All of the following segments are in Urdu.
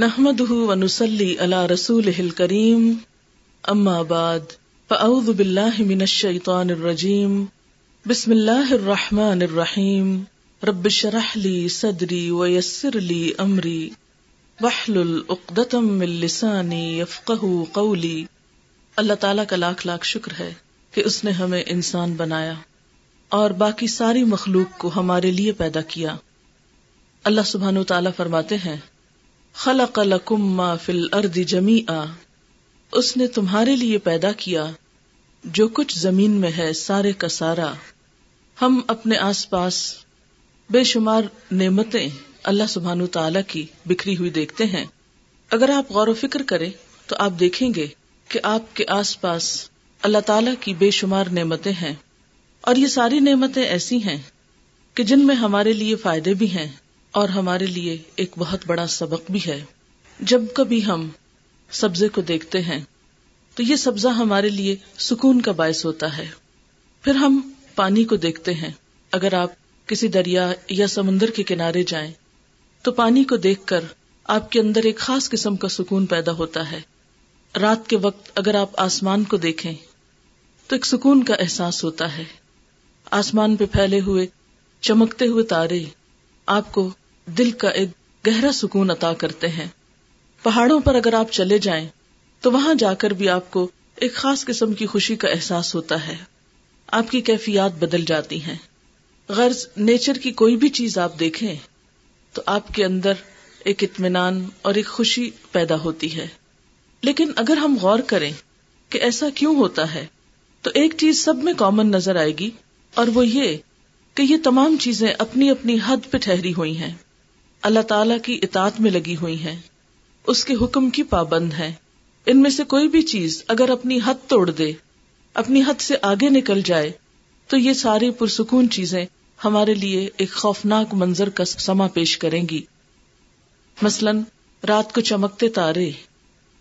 نحمده ونسلي على رسوله الكريم. اما بعد فاعوذ بالله من الشيطان الرجيم. بسم الله الرحمن الرحيم. رب اشرح لي صدري ويسر لي امري واحلل عقدة من لساني يفقهوا قولي. اللہ تعالیٰ کا لاکھ لاکھ شکر ہے کہ اس نے ہمیں انسان بنایا اور باقی ساری مخلوق کو ہمارے لیے پیدا کیا۔ اللہ سبحانہ تعالیٰ فرماتے ہیں خلق لکم ما فی الارض جمیعا۔ اس نے تمہارے لیے پیدا کیا، جو کچھ زمین میں ہے سارے کا سارا۔ ہم اپنے آس پاس بے شمار نعمتیں اللہ سبحانہ تعالی کی بکھری ہوئی دیکھتے ہیں۔ اگر آپ غور و فکر کریں تو آپ دیکھیں گے کہ آپ کے آس پاس اللہ تعالی کی بے شمار نعمتیں ہیں۔ اور یہ ساری نعمتیں ایسی ہیں کہ جن میں ہمارے لیے فائدے بھی ہیں۔ اور ہمارے لیے ایک بہت بڑا سبق بھی ہے۔ جب کبھی ہم سبزے کو دیکھتے ہیں، تو یہ سبزہ ہمارے لیے سکون کا باعث ہوتا ہے۔ پھر ہم پانی کو دیکھتے ہیں۔ اگر آپ کسی دریا یا سمندر کے کنارے جائیں، تو پانی کو دیکھ کر آپ کے اندر ایک خاص قسم کا سکون پیدا ہوتا ہے۔ رات کے وقت اگر آپ آسمان کو دیکھیں، تو ایک سکون کا احساس ہوتا ہے۔ آسمان پہ پھیلے ہوئے، چمکتے ہوئے تارے آپ کو دل کا ایک گہرا سکون عطا کرتے ہیں۔ پہاڑوں پر اگر آپ چلے جائیں، تو وہاں جا کر بھی آپ کو ایک خاص قسم کی خوشی کا احساس ہوتا ہے۔ آپ کی کیفیات بدل جاتی ہیں۔ غرض نیچر کی کوئی بھی چیز آپ دیکھیں، تو آپ کے اندر ایک اطمینان اور ایک خوشی پیدا ہوتی ہے۔ لیکن اگر ہم غور کریں کہ ایسا کیوں ہوتا ہے، تو ایک چیز سب میں کامن نظر آئے گی اور وہ یہ کہ یہ تمام چیزیں اپنی اپنی حد پہ ٹھہری ہوئی ہیں۔ اللہ تعالی کی اطاعت میں لگی ہوئی ہیں۔ اس کے حکم کی پابند ہے ان میں سے کوئی بھی چیز اگر اپنی حد توڑ دے، اپنی حد سے آگے نکل جائے، تو یہ ساری پرسکون چیزیں ہمارے لیے ایک خوفناک منظر کا سما پیش کریں گی۔ مثلا، رات کو چمکتے تارے،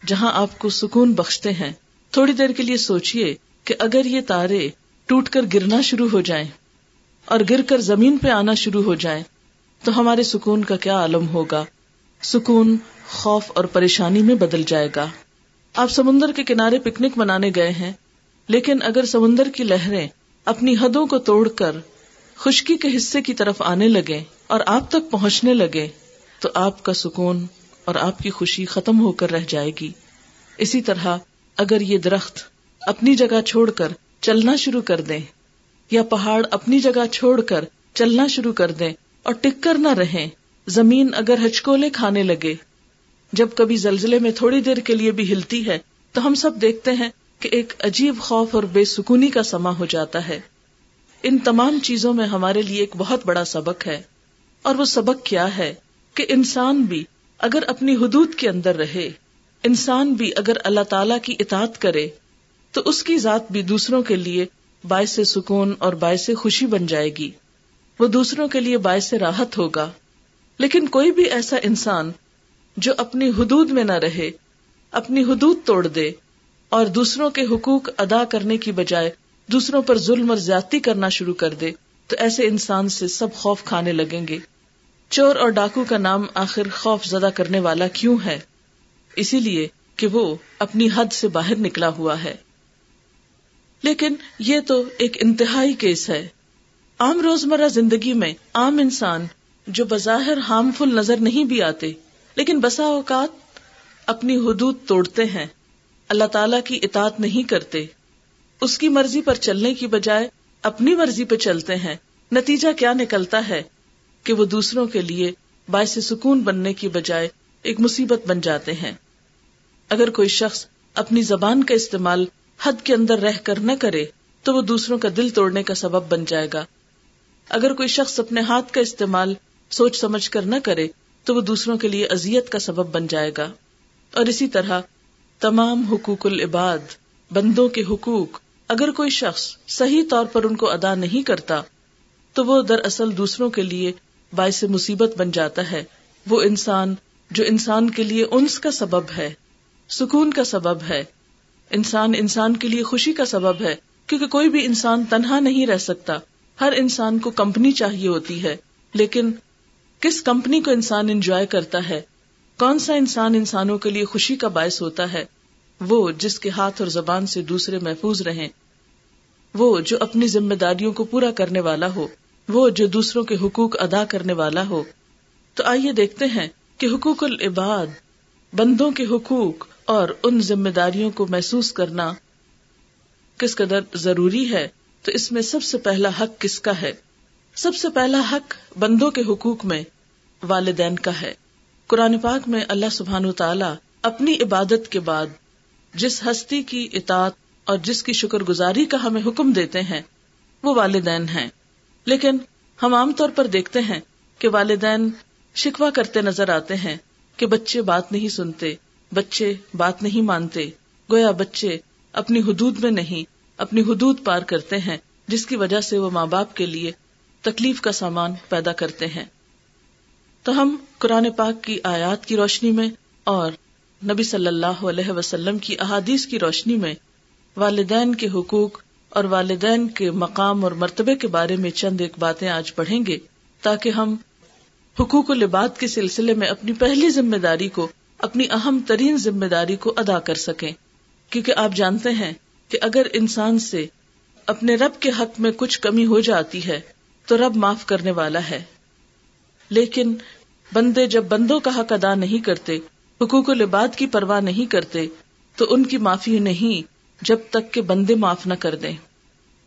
جہاں آپ کو سکون بخشتے ہیں۔ تھوڑی دیر کے لیے سوچئے کہ اگر یہ تارے ٹوٹ کر گرنا شروع ہو جائیں اور گر کر زمین پہ آنا شروع ہو جائیں تو ہمارے سکون کا کیا عالم ہوگا؟ سکون خوف اور پریشانی میں بدل جائے گا۔ آپ سمندر کے کنارے پکنک منانے گئے ہیں، لیکن اگر سمندر کی لہریں اپنی حدوں کو توڑ کر خشکی کے حصے کی طرف آنے لگے اور آپ تک پہنچنے لگے، تو آپ کا سکون اور آپ کی خوشی ختم ہو کر رہ جائے گی۔ اسی طرح اگر یہ درخت اپنی جگہ چھوڑ کر چلنا شروع کر دیں، یا پہاڑ اپنی جگہ چھوڑ کر چلنا شروع کر دیں اور ٹک کر نہ رہیں۔ زمین اگر ہچکولے کھانے لگے، جب کبھی زلزلے میں تھوڑی دیر کے لیے بھی ہلتی ہے، تو ہم سب دیکھتے ہیں کہ ایک عجیب خوف اور بے سکونی کا سما ہو جاتا ہے۔ ان تمام چیزوں میں ہمارے لیے ایک بہت بڑا سبق ہے۔ اور وہ سبق کیا ہے کہ انسان بھی اگر اپنی حدود کے اندر رہے، انسان بھی اگر اللہ تعالی کی اطاعت کرے، تو اس کی ذات بھی دوسروں کے لیے باعث سکون اور باعث خوشی بن جائے گی۔ وہ دوسروں کے لیے باعث راحت ہوگا۔ لیکن کوئی بھی ایسا انسان جو اپنی حدود میں نہ رہے، اپنی حدود توڑ دے اور دوسروں کے حقوق ادا کرنے کی بجائے دوسروں پر ظلم اور زیادتی کرنا شروع کر دے، تو ایسے انسان سے سب خوف کھانے لگیں گے۔ چور اور ڈاکو کا نام آخر خوف زدہ کرنے والا کیوں ہے؟ اسی لیے کہ وہ اپنی حد سے باہر نکلا ہوا ہے۔ لیکن یہ تو ایک انتہائی کیس ہے۔ عام روزمرہ زندگی میں عام انسان جو بظاہر ہارمفل نظر نہیں بھی آتے، لیکن بسا اوقات اپنی حدود توڑتے ہیں، اللہ تعالی کی اطاعت نہیں کرتے۔ اس کی مرضی پر چلنے کی بجائے اپنی مرضی پہ چلتے ہیں۔ نتیجہ کیا نکلتا ہے؟ کہ وہ دوسروں کے لیے باعث سکون بننے کی بجائے ایک مصیبت بن جاتے ہیں۔ اگر کوئی شخص اپنی زبان کا استعمال حد کے اندر رہ کر نہ کرے، تو وہ دوسروں کا دل توڑنے کا سبب بن جائے گا۔ اگر کوئی شخص اپنے ہاتھ کا استعمال سوچ سمجھ کر نہ کرے، تو وہ دوسروں کے لیے ازیت کا سبب بن جائے گا۔ اور اسی طرح تمام حقوق العباد، بندوں کے حقوق، اگر کوئی شخص صحیح طور پر ان کو ادا نہیں کرتا، تو وہ دراصل دوسروں کے لیے باعث مصیبت بن جاتا ہے۔ وہ انسان جو انسان کے لیے انس کا سبب ہے، سکون کا سبب ہے۔ انسان انسان کے لیے خوشی کا سبب ہے، کیونکہ کوئی بھی انسان تنہا نہیں رہ سکتا۔ ہر انسان کو کمپنی چاہیے ہوتی ہے، لیکن کس کمپنی کو انسان انجوائے کرتا ہے؟ کون سا انسان انسانوں کے لیے خوشی کا باعث ہوتا ہے؟ وہ جس کے ہاتھ اور زبان سے دوسرے محفوظ رہیں۔ وہ جو اپنی ذمہ داریوں کو پورا کرنے والا ہو۔ وہ جو دوسروں کے حقوق ادا کرنے والا ہو۔ تو آئیے دیکھتے ہیں کہ حقوق العباد، بندوں کے حقوق اور ان ذمہ داریوں کو محسوس کرنا کس قدر ضروری ہے۔ تو اس میں سب سے پہلا حق کس کا ہے؟ سب سے پہلا حق بندوں کے حقوق میں والدین کا ہے۔ قرآن پاک میں اللہ سبحان تعالی اپنی عبادت کے بعد جس ہستی کی اطاعت اور جس کی شکر گزاری کا ہمیں حکم دیتے ہیں، وہ والدین ہیں۔ لیکن ہم عام طور پر دیکھتے ہیں کہ والدین شکوا کرتے نظر آتے ہیں کہ بچے بات نہیں سنتے، بچے بات نہیں مانتے، گویا بچے اپنی حدود میں نہیں۔ اپنی حدود پار کرتے ہیں، جس کی وجہ سے وہ ماں باپ کے لیے تکلیف کا سامان پیدا کرتے ہیں۔ تو ہم قرآن پاک کی آیات کی روشنی میں اور نبی صلی اللہ علیہ وسلم کی احادیث کی روشنی میں والدین کے حقوق اور والدین کے مقام اور مرتبے کے بارے میں چند ایک باتیں آج پڑھیں گے تاکہ ہم حقوق العباد کے سلسلے میں اپنی پہلی ذمہ داری کو، اپنی اہم ترین ذمہ داری کو ادا کر سکیں۔ کیونکہ آپ جانتے ہیں کہ اگر انسان سے اپنے رب کے حق میں کچھ کمی ہو جاتی ہے، تو رب معاف کرنے والا ہے۔ لیکن بندے جب بندوں کا حق ادا نہیں کرتے، حقوق العباد کی پرواہ نہیں کرتے، تو ان کی معافی نہیں جب تک کہ بندے معاف نہ کر دیں۔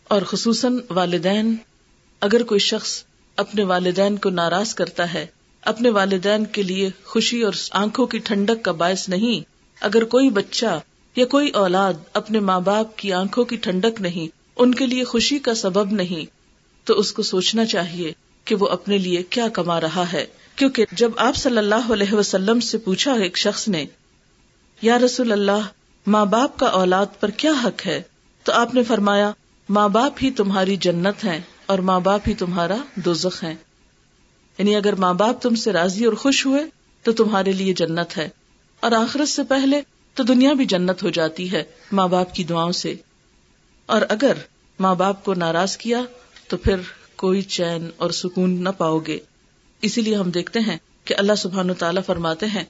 اور خصوصاً والدین، اگر کوئی شخص اپنے والدین کو ناراض کرتا ہے، اپنے والدین کے لیے خوشی اور آنکھوں کی ٹھنڈک کا باعث نہیں، اگر کوئی بچہ یا کوئی اولاد اپنے ماں باپ کی آنکھوں کی ٹھنڈک نہیں، ان کے لیے خوشی کا سبب نہیں، تو اس کو سوچنا چاہیے کہ وہ اپنے لیے کیا کما رہا ہے۔ کیونکہ جب آپ صلی اللہ علیہ وسلم سے پوچھا ایک شخص نے، یا رسول اللہ، ماں باپ کا اولاد پر کیا حق ہے؟ تو آپ نے فرمایا، ماں باپ ہی تمہاری جنت ہے اور ماں باپ ہی تمہارا دوزخ ہے یعنی اگر ماں باپ تم سے راضی اور خوش ہوئے، تو تمہارے لیے جنت ہے۔ اور آخرت سے پہلے تو دنیا بھی جنت ہو جاتی ہے ماں باپ کی دعاؤں سے۔ اور اگر ماں باپ کو ناراض کیا تو پھر کوئی چین اور سکون نہ پاؤ گے۔ اسی لیے ہم دیکھتے ہیں کہ اللہ سبحان تعالیٰ فرماتے ہیں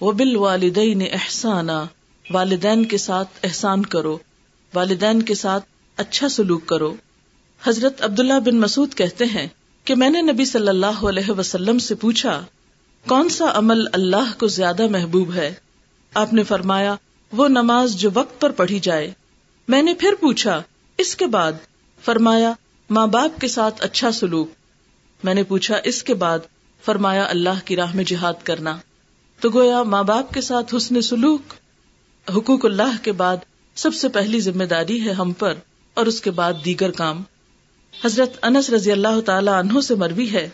وہ بال والدین احسانہ والدین کے ساتھ احسان کرو، والدین کے ساتھ اچھا سلوک کرو۔ حضرت عبداللہ بن مسعود کہتے ہیں کہ میں نے نبی صلی اللہ علیہ وسلم سے پوچھا، کون سا عمل اللہ کو زیادہ محبوب ہے؟ آپ نے فرمایا، وہ نماز جو وقت پر پڑھی جائے۔ میں نے پھر پوچھا، اس کے بعد؟ فرمایا، ماں باپ کے ساتھ اچھا سلوک۔ میں نے پوچھا، اس کے بعد؟ فرمایا، اللہ کی راہ میں جہاد کرنا۔ تو گویا، ماں باپ کے ساتھ حسن سلوک؟ حقوق اللہ کے بعد سب سے پہلی ذمہ داری ہے ہم پر، اور اس کے بعد دیگر کام۔ حضرت انس رضی اللہ تعالی عنہ سے مروی ہے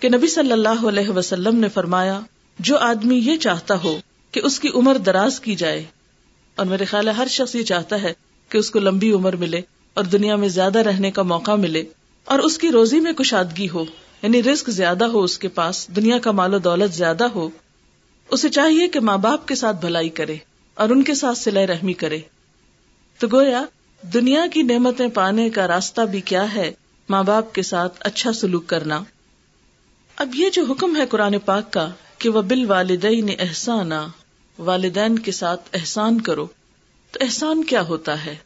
کہ نبی صلی اللہ علیہ وسلم نے فرمایا، جو آدمی یہ چاہتا ہو کہ اس کی عمر دراز کی جائے۔ اور میرے خیال ہے ہر شخص یہ چاہتا ہے کہ اس کو لمبی عمر ملے اور دنیا میں زیادہ رہنے کا موقع ملے اور اس کی روزی میں کشادگی ہو یعنی رسک زیادہ ہو اس کے پاس، دنیا کا مال و دولت زیادہ ہو۔ اسے چاہیے کہ ماں باپ کے ساتھ بھلائی کرے اور ان کے ساتھ سلح رحمی کرے۔ تو گویا، دنیا کی نعمتیں پانے کا راستہ بھی کیا ہے ماں باپ کے ساتھ اچھا سلوک کرنا؟ اب یہ جو حکم ہے قرآن پاک کا کہ وہ بال والدین احسانہ والدین کے ساتھ احسان کرو، تو احسان کیا ہوتا ہے؟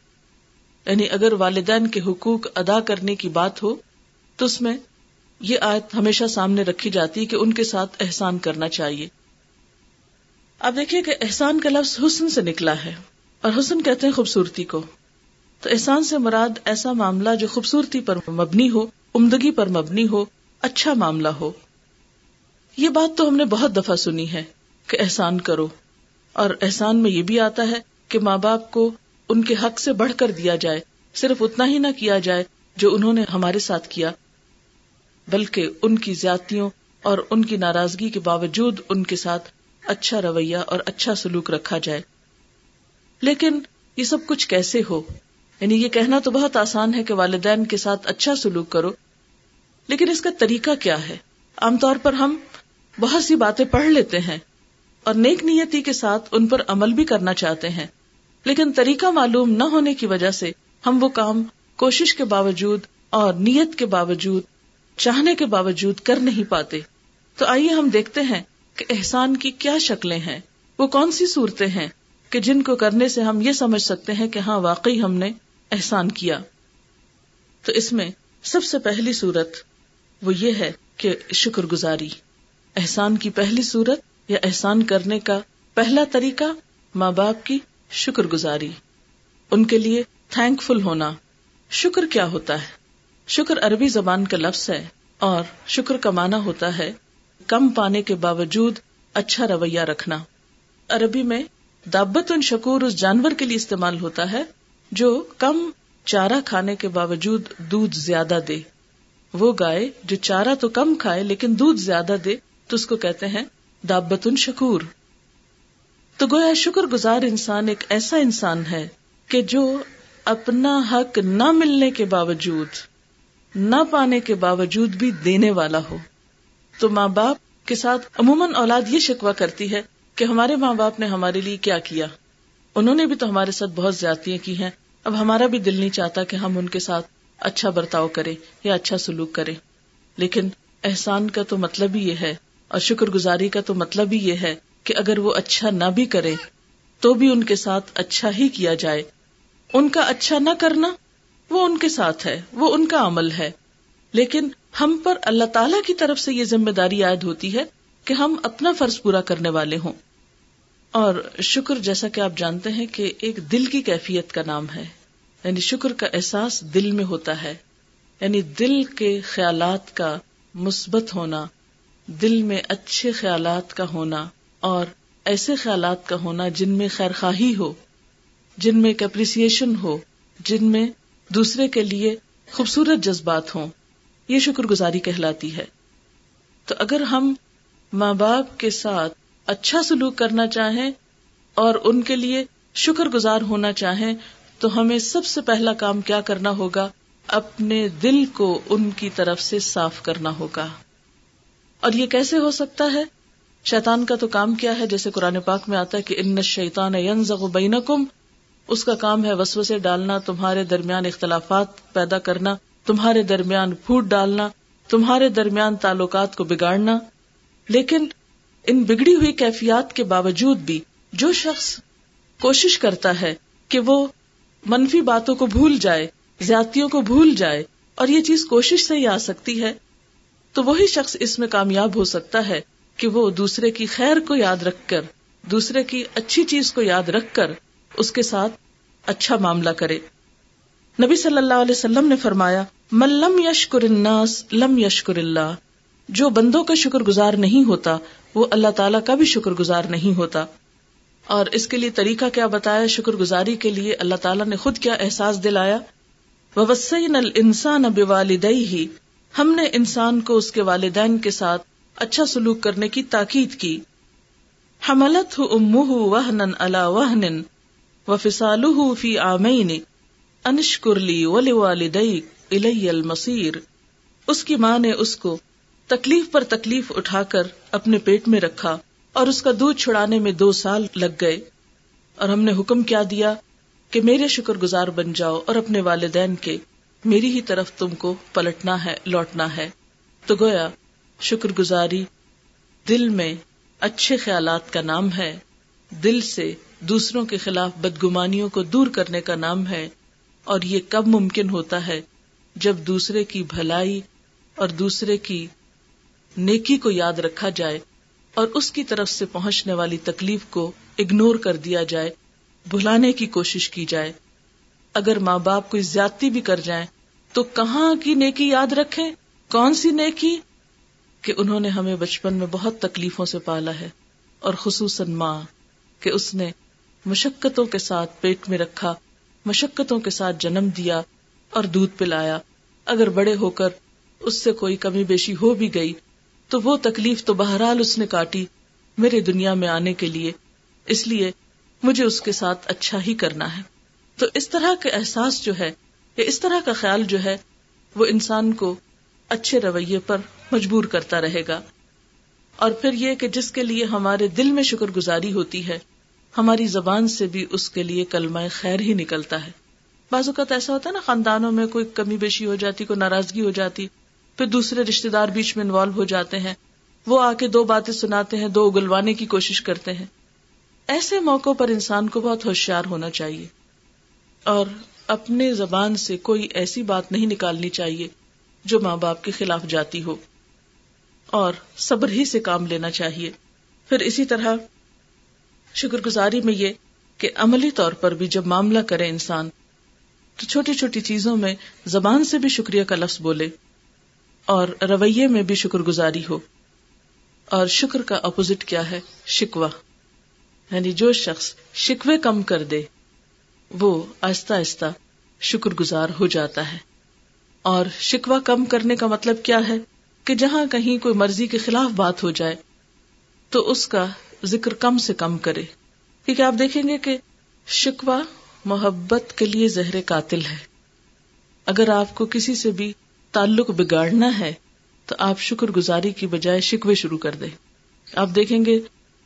یعنی اگر والدین کے حقوق ادا کرنے کی بات ہو، تو اس میں یہ آیت ہمیشہ سامنے رکھی جاتی کہ ان کے ساتھ احسان کرنا چاہیے۔ اب دیکھیے کہ احسان کا لفظ حسن سے نکلا ہے، اور حسن کہتے ہیں خوبصورتی کو۔ تو احسان سے مراد ایسا معاملہ جو خوبصورتی پر مبنی ہو، عمدگی پر مبنی ہو اچھا معاملہ ہو۔ یہ بات تو ہم نے بہت دفعہ سنی ہے کہ احسان کرو۔ اور احسان میں یہ بھی آتا ہے کہ ماں باپ کو ان کے حق سے بڑھ کر دیا جائے، صرف اتنا ہی نہ کیا جائے جو انہوں نے ہمارے ساتھ کیا، بلکہ ان کی زیادتیوں اور ان کی ناراضگی کے باوجود ان کے ساتھ اچھا رویہ اور اچھا سلوک رکھا جائے۔ لیکن یہ سب کچھ کیسے ہو؟ یعنی یہ کہنا تو بہت آسان ہے کہ والدین کے ساتھ اچھا سلوک کرو، لیکن اس کا طریقہ کیا ہے؟ عام طور پر ہم بہت سی باتیں پڑھ لیتے ہیں اور نیک نیتی کے ساتھ ان پر عمل بھی کرنا چاہتے ہیں۔ لیکن طریقہ معلوم نہ ہونے کی وجہ سے ہم وہ کام کوشش کے باوجود اور نیت کے باوجود، چاہنے کے باوجود کر نہیں پاتے۔ تو آئیے ہم دیکھتے ہیں کہ احسان کی کیا شکلیں ہیں۔ وہ کون سی صورتیں ہیں کہ جن کو کرنے سے ہم یہ سمجھ سکتے ہیں کہ ہاں واقعی ہم نے احسان کیا۔ تو اس میں سب سے پہلی صورت وہ یہ ہے کہ شکر گزاری احسان کی پہلی صورت یا احسان کرنے کا پہلا طریقہ ماں باپ کی شکر گزاری۔ ان کے لیے تھینک فل ہونا۔ شکر کیا ہوتا ہے؟ شکر عربی زبان کا لفظ ہے اور شکر کا معنی ہوتا ہے کم پانے کے باوجود اچھا رویہ رکھنا۔ عربی میں دابت ان شکور اس جانور کے لیے استعمال ہوتا ہے جو کم چارہ کھانے کے باوجود دودھ زیادہ دے۔ وہ گائے جو چارہ تو کم کھائے لیکن دودھ زیادہ دے تو اس کو کہتے ہیں دابت ان شکور۔ تو گویا شکر گزار انسان ایک ایسا انسان ہے کہ جو اپنا حق نہ ملنے کے باوجود، نہ پانے کے باوجود بھی دینے والا ہو۔ تو ماں باپ کے ساتھ عموماً اولاد یہ شکوا کرتی ہے کہ ہمارے ماں باپ نے ہمارے لیے کیا کیا۔ انہوں نے بھی تو ہمارے ساتھ بہت زیادتیاں کی ہیں۔ اب ہمارا بھی دل نہیں چاہتا کہ ہم ان کے ساتھ اچھا برتاؤ کرے یا اچھا سلوک کرے لیکن احسان کا تو مطلب ہی یہ ہے اور شکر گزاری کا تو مطلب ہی یہ ہے کہ اگر وہ اچھا نہ بھی کرے، تو بھی ان کے ساتھ اچھا ہی کیا جائے۔ ان کا اچھا نہ کرنا، وہ ان کے ساتھ ہے، وہ ان کا عمل ہے۔ لیکن ہم پر اللہ تعالی کی طرف سے یہ ذمہ داری عائد ہوتی ہے کہ ہم اپنا فرض پورا کرنے والے ہوں۔ اور شکر جیسا کہ آپ جانتے ہیں کہ ایک دل کی کیفیت کا نام ہے یعنی شکر کا احساس دل میں ہوتا ہے۔ یعنی دل کے خیالات کا مثبت ہونا دل میں اچھے خیالات کا ہونا اور ایسے خیالات کا ہونا جن میں خیر خواہی ہو، جن میں اپریسیشن ہو، جن میں دوسرے کے لیے خوبصورت جذبات ہوں، یہ شکر گزاری کہلاتی ہے۔ تو اگر ہم ماں باپ کے ساتھ اچھا سلوک کرنا چاہیں اور ان کے لیے شکر گزار ہونا چاہیں، تو ہمیں سب سے پہلا کام کیا کرنا ہوگا؟ اپنے دل کو ان کی طرف سے صاف کرنا ہوگا۔ اور یہ کیسے ہو سکتا ہے؟ شیطان کا تو کام کیا ہے، جیسے قرآن پاک میں آتا ہے کہ ان شیطان بینکم، اس کا کام ہے وسو سے ڈالنا، تمہارے درمیان اختلافات پیدا کرنا، تمہارے درمیان پھوٹ ڈالنا، تمہارے درمیان تعلقات کو بگاڑنا۔ لیکن ان بگڑی ہوئی کیفیات کے باوجود بھی جو شخص کوشش کرتا ہے کہ وہ منفی باتوں کو بھول جائے، زیادتیوں کو بھول جائے، اور یہ چیز کوشش سے ہی آ سکتی ہے تو وہی شخص اس میں کامیاب ہو سکتا ہے کہ وہ دوسرے کی خیر کو یاد رکھ کر، دوسرے کی اچھی چیز کو یاد رکھ کر اس کے ساتھ اچھا معاملہ کرے۔ نبی صلی اللہ علیہ وسلم نے فرمایا ملم یشکر الناس، لم یشکر اللہ۔ جو بندوں کا شکر گزار نہیں ہوتا، وہ اللہ تعالیٰ کا بھی شکر گزار نہیں ہوتا۔ اور اس کے لیے طریقہ کیا بتایا شکر گزاری کے لیے اللہ تعالیٰ نے خود کیا احساس دلایا؟ وسین السان اب والدئی ہم نے انسان کو اس کے والدین کے ساتھ اچھا سلوک کرنے کی تاکید کی۔ حملت امہ وہن اللہ وہن و فسال فی آمین۔ انشکرلی ولی والدئی الی المصیر۔ اس کی ماں نے اس کو تکلیف پر تکلیف اٹھا کر اپنے پیٹ میں رکھا اور اس کا دودھ چھڑانے میں دو سال لگ گئے۔ اور ہم نے حکم کیا دیا کہ میرے شکر گزار بن جاؤ اور اپنے والدین کے میری ہی طرف تم کو پلٹنا ہے، لوٹنا ہے۔ تو گویا، شکر گزاری، دل میں اچھے خیالات کا نام ہے۔ دل سے دوسروں کے خلاف بدگمانیوں کو دور کرنے کا نام ہے۔ اور یہ کب ممکن ہوتا ہے جب دوسرے کی بھلائی اور دوسرے کی نیکی کو یاد رکھا جائے اور اس کی طرف سے پہنچنے والی تکلیف کو اگنور کر دیا جائے، بھلانے کی کوشش کی جائے۔ اگر ماں باپ کوئی زیادتی بھی کر جائیں، تو کہاں کی نیکی یاد رکھیں؟ کون سی نیکی؟ کہ انہوں نے ہمیں بچپن میں بہت تکلیفوں سے پالا ہے، اور خصوصاً ماں، کہ اس نے مشقتوں کے ساتھ پیٹ میں رکھا، مشقتوں کے ساتھ جنم دیا اور دودھ پلایا۔ اگر بڑے ہو کر اس سے کوئی کمی بیشی ہو بھی گئی، تو وہ تکلیف تو بہرحال اس نے کاٹی میرے دنیا میں آنے کے لیے۔ اس لیے مجھے اس کے ساتھ اچھا ہی کرنا ہے۔ تو اس طرح کا احساس جو ہے یا اس طرح کا خیال جو ہے، وہ انسان کو اچھے رویے پر مجبور کرتا رہے گا۔ اور پھر یہ کہ جس کے لیے ہمارے دل میں شکر گزاری ہوتی ہے، ہماری زبان سے بھی اس کے لیے کلمہ خیر ہی نکلتا ہے۔ بعض اوقات ایسا ہوتا ہے نا، خاندانوں میں کوئی کمی بیشی ہو جاتی، کوئی ناراضگی ہو جاتی، پھر دوسرے رشتے دار بیچ میں انوالو ہو جاتے ہیں۔ وہ آ کے دو باتیں سناتے ہیں، دو اگلوانے کی کوشش کرتے ہیں۔ ایسے موقع پر انسان کو بہت ہوشیار ہونا چاہیے۔ اور اپنے زبان سے کوئی ایسی بات نہیں نکالنی چاہیے جو ماں باپ کے خلاف جاتی ہو۔ اور صبر ہی سے کام لینا چاہیے۔ پھر اسی طرح شکر گزاری میں یہ کہ عملی طور پر بھی جب معاملہ کرے انسان، تو چھوٹی چھوٹی چیزوں میں زبان سے بھی شکریہ کا لفظ بولے اور رویے میں بھی شکر گزاری ہو۔ اور شکر کا اپوزٹ کیا ہے؟ شکوا یعنی جو شخص شکوے کم کر دے وہ آہستہ آہستہ شکر گزار ہو جاتا ہے۔ اور شکوا کم کرنے کا مطلب کیا ہے؟ کہ جہاں کہیں کوئی مرضی کے خلاف بات ہو جائے، تو اس کا ذکر کم سے کم کرے۔ کیونکہ آپ دیکھیں گے کہ شکوا محبت کے لیے زہر قاتل ہے۔ اگر آپ کو کسی سے بھی تعلق بگاڑنا ہے، تو آپ شکر گزاری کی بجائے شکوے شروع کر دیں۔ آپ دیکھیں گے،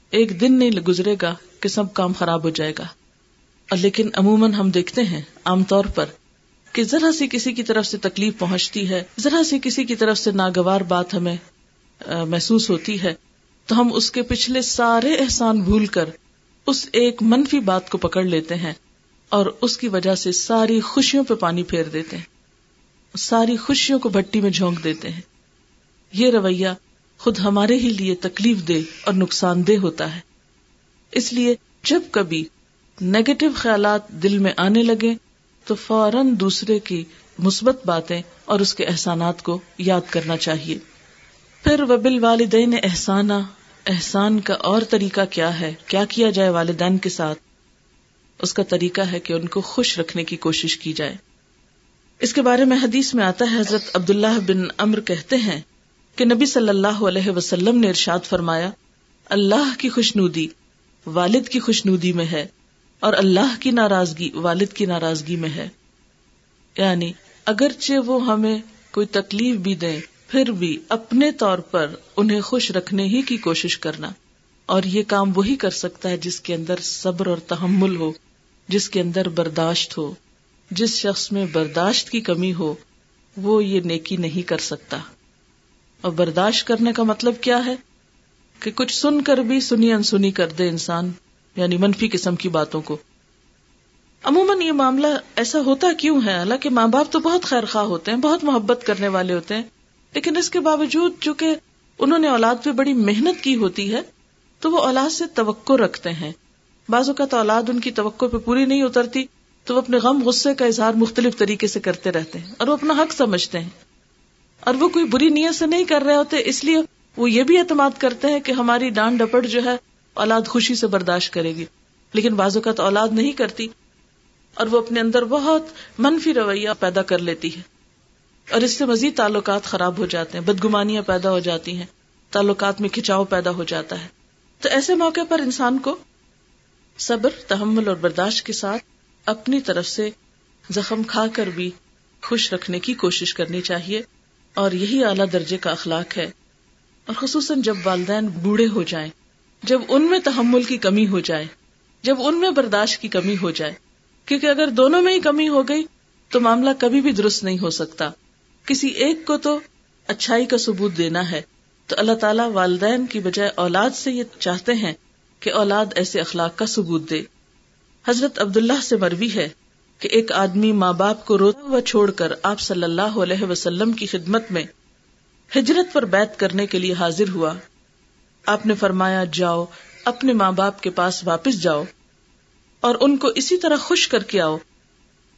ایک دن نہیں گزرے گا کہ سب کام خراب ہو جائے گا۔ لیکن عموماً ہم دیکھتے ہیں عام طور پر کہ ذرا سی کسی کی طرف سے تکلیف پہنچتی ہے، ذرا سی کسی کی طرف سے ناگوار بات ہمیں محسوس ہوتی ہے، تو ہم اس کے پچھلے سارے احسان بھول کر اس ایک منفی بات کو پکڑ لیتے ہیں اور اس کی وجہ سے ساری خوشیوں پہ پانی پھیر دیتے ہیں، ساری خوشیوں کو بھٹی میں جھونک دیتے ہیں۔ یہ رویہ خود ہمارے ہی لیے تکلیف دہ اور نقصان دہ ہوتا ہے۔ اس لیے جب کبھی نیگیٹو خیالات دل میں آنے لگے تو فوراً دوسرے کی مثبت باتیں اور اس کے احسانات کو یاد کرنا چاہیے۔ پھر وبل والدین احسانہ احسان کا اور طریقہ کیا ہے؟ کیا کیا جائے والدین کے ساتھ؟ اس کا طریقہ ہے کہ ان کو خوش رکھنے کی کوشش کی جائے۔ اس کے بارے میں حدیث میں آتا ہے، حضرت عبداللہ بن امر کہتے ہیں کہ نبی صلی اللہ علیہ وسلم نے ارشاد فرمایا، اللہ کی خوشنودی والد کی خوشنودی میں ہے۔ اور اللہ کی ناراضگی، والد کی ناراضگی میں ہے۔ یعنی اگرچہ وہ ہمیں کوئی تکلیف بھی دیں، پھر بھی اپنے طور پر انہیں خوش رکھنے ہی کی کوشش کرنا۔ اور یہ کام وہی کر سکتا ہے جس کے اندر صبر اور تحمل ہو، جس کے اندر برداشت ہو۔ جس شخص میں برداشت کی کمی ہو، وہ یہ نیکی نہیں کر سکتا۔ اور برداشت کرنے کا مطلب کیا ہے؟ کہ کچھ سن کر بھی سنی انسنی کر دے انسان۔ یعنی منفی قسم کی باتوں کو۔ عموماً یہ معاملہ ایسا ہوتا کیوں ہے؟ حالانکہ ماں باپ تو بہت خیر خواہ ہوتے ہیں، بہت محبت کرنے والے ہوتے ہیں۔ لیکن اس کے باوجود چونکہ انہوں نے اولاد پہ بڑی محنت کی ہوتی ہے، تو وہ اولاد سے توقع رکھتے ہیں۔ بعض اوقات اولاد ان کی توقع پہ پوری نہیں اترتی، تو وہ اپنے غم، غصے کا اظہار مختلف طریقے سے کرتے رہتے ہیں اور وہ اپنا حق سمجھتے ہیں۔ اور وہ کوئی بری نیت سے نہیں کر رہے ہوتے، اس لیے وہ یہ بھی اعتماد کرتے ہیں کہ ہماری ڈانٹ ڈپٹ جو ہے اولاد خوشی سے برداشت کرے گی۔ لیکن بعض اوقات اولاد نہیں کرتی اور وہ اپنے اندر بہت منفی رویہ پیدا کر لیتی ہے۔ اور اس سے مزید تعلقات خراب ہو جاتے ہیں، بدگمانیاں پیدا ہو جاتی ہیں، تعلقات میں کھچاؤ پیدا ہو جاتا ہے۔ تو ایسے موقع پر انسان کو صبر، تحمل اور برداشت کے ساتھ اپنی طرف سے زخم کھا کر بھی خوش رکھنے کی کوشش کرنی چاہیے۔ اور یہی اعلیٰ درجے کا اخلاق ہے۔ اور خصوصاً جب والدین بوڑھے ہو جائیں۔ جب ان میں تحمل کی کمی ہو جائے، جب ان میں برداشت کی کمی ہو جائے، کیونکہ اگر دونوں میں ہی کمی ہو گئی، تو معاملہ کبھی بھی درست نہیں ہو سکتا۔ کسی ایک کو تو اچھائی کا ثبوت دینا ہے۔ تو اللہ تعالیٰ والدین کی بجائے اولاد سے یہ چاہتے ہیں کہ اولاد ایسے اخلاق کا ثبوت دے۔ حضرت عبداللہ سے مروی ہے کہ ایک آدمی ماں باپ کو روتا ہوا چھوڑ کر آپ صلی اللہ علیہ وسلم کی خدمت میں ہجرت پر بیت کرنے کے لیے حاضر ہوا۔ آپ نے فرمایا، جاؤ، اپنے ماں باپ کے پاس واپس جاؤ اور ان کو اسی طرح خوش کر کے آؤ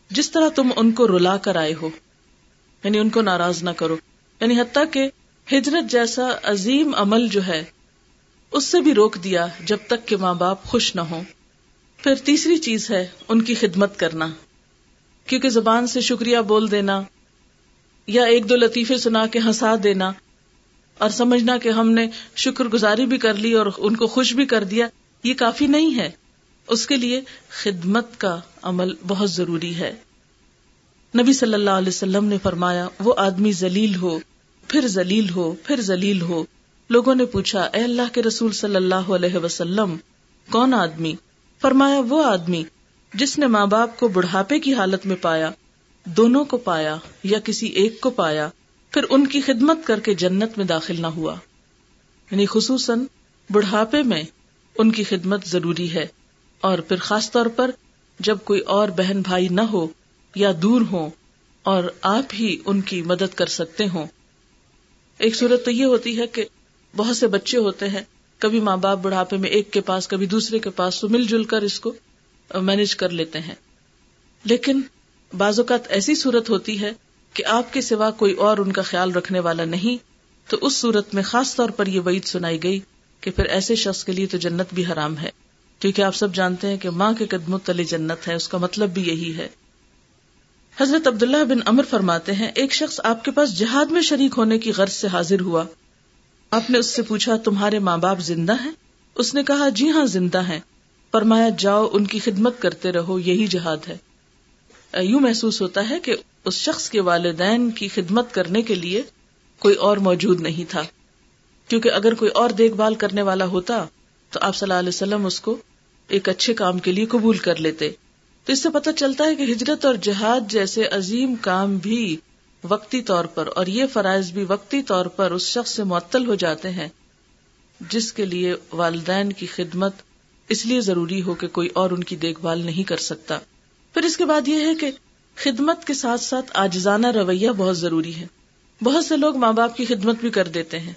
جس طرح تم ان کو رلا کر آئے ہو۔ یعنی ان کو ناراض نہ کرو۔ یعنی حتیٰ کہ ہجرت جیسا عظیم عمل جو ہے، اس سے بھی روک دیا جب تک کہ ماں باپ خوش نہ ہو پھر تیسری چیز ہے، ان کی خدمت کرنا۔ کیونکہ زبان سے شکریہ بول دینا یا ایک دو لطیفے سنا کے ہنسا دینا اور سمجھنا کہ ہم نے شکر گزاری بھی کر لی اور ان کو خوش بھی کر دیا، یہ کافی نہیں ہے۔ اس کے لیے خدمت کا عمل بہت ضروری ہے۔ نبی صلی اللہ علیہ وسلم نے فرمایا، وہ آدمی ذلیل ہو، پھر ذلیل ہو، پھر ذلیل ہو۔ لوگوں نے پوچھا، اے اللہ کے رسول صلی اللہ علیہ وسلم، کون آدمی؟ فرمایا، وہ آدمی جس نے ماں باپ کو بڑھاپے کی حالت میں پایا، دونوں کو پایا یا کسی ایک کو پایا۔ پھر ان کی خدمت کر کے جنت میں داخل نہ ہوا۔ یعنی خصوصاً بڑھاپے میں ان کی خدمت ضروری ہے۔ اور پھر خاص طور پر جب کوئی اور بہن بھائی نہ ہو یا دور ہو اور آپ ہی ان کی مدد کر سکتے ہوں۔ ایک صورت تو یہ ہوتی ہے کہ بہت سے بچے ہوتے ہیں، کبھی ماں باپ بڑھاپے میں ایک کے پاس، کبھی دوسرے کے پاس تو مل جل کر اس کو مینج کر لیتے ہیں۔ لیکن بعض اوقات ایسی صورت ہوتی ہے کہ آپ کے سوا کوئی اور ان کا خیال رکھنے والا نہیں، تو اس صورت میں خاص طور پر یہ وعید سنائی گئی کہ پھر ایسے شخص کے لیے تو جنت بھی حرام ہے۔ کیونکہ آپ سب جانتے ہیں کہ ماں کے قدموں تلے جنت ہے اس کا مطلب بھی یہی ہے۔ حضرت عبداللہ بن امر فرماتے ہیں، ایک شخص آپ کے پاس جہاد میں شریک ہونے کی غرض سے حاضر ہوا۔ آپ نے اس سے پوچھا، تمہارے ماں باپ زندہ ہیں؟ اس نے کہا جی ہاں زندہ ہیں۔ فرمایا، جاؤ، ان کی خدمت کرتے رہو، یہی جہاد ہے۔ یوں محسوس ہوتا ہے کہ اس شخص کے والدین کی خدمت کرنے کے لیے کوئی اور موجود نہیں تھا۔ کیونکہ اگر کوئی اور دیکھ بھال کرنے والا ہوتا تو آپ صلی اللہ علیہ وسلم اس کو ایک اچھے کام کے لیے قبول کر لیتے۔ تو اس سے پتہ چلتا ہے کہ ہجرت اور جہاد جیسے عظیم کام بھی وقتی طور پر اور یہ فرائض بھی وقتی طور پر اس شخص سے معطل ہو جاتے ہیں جس کے لیے والدین کی خدمت اس لیے ضروری ہو کہ کوئی اور ان کی دیکھ بھال نہیں کر سکتا۔ پھر اس کے بعد یہ ہے کہ خدمت کے ساتھ ساتھ آجزانہ رویہ بہت ضروری ہے۔ بہت سے لوگ ماں باپ کی خدمت بھی کر دیتے ہیں،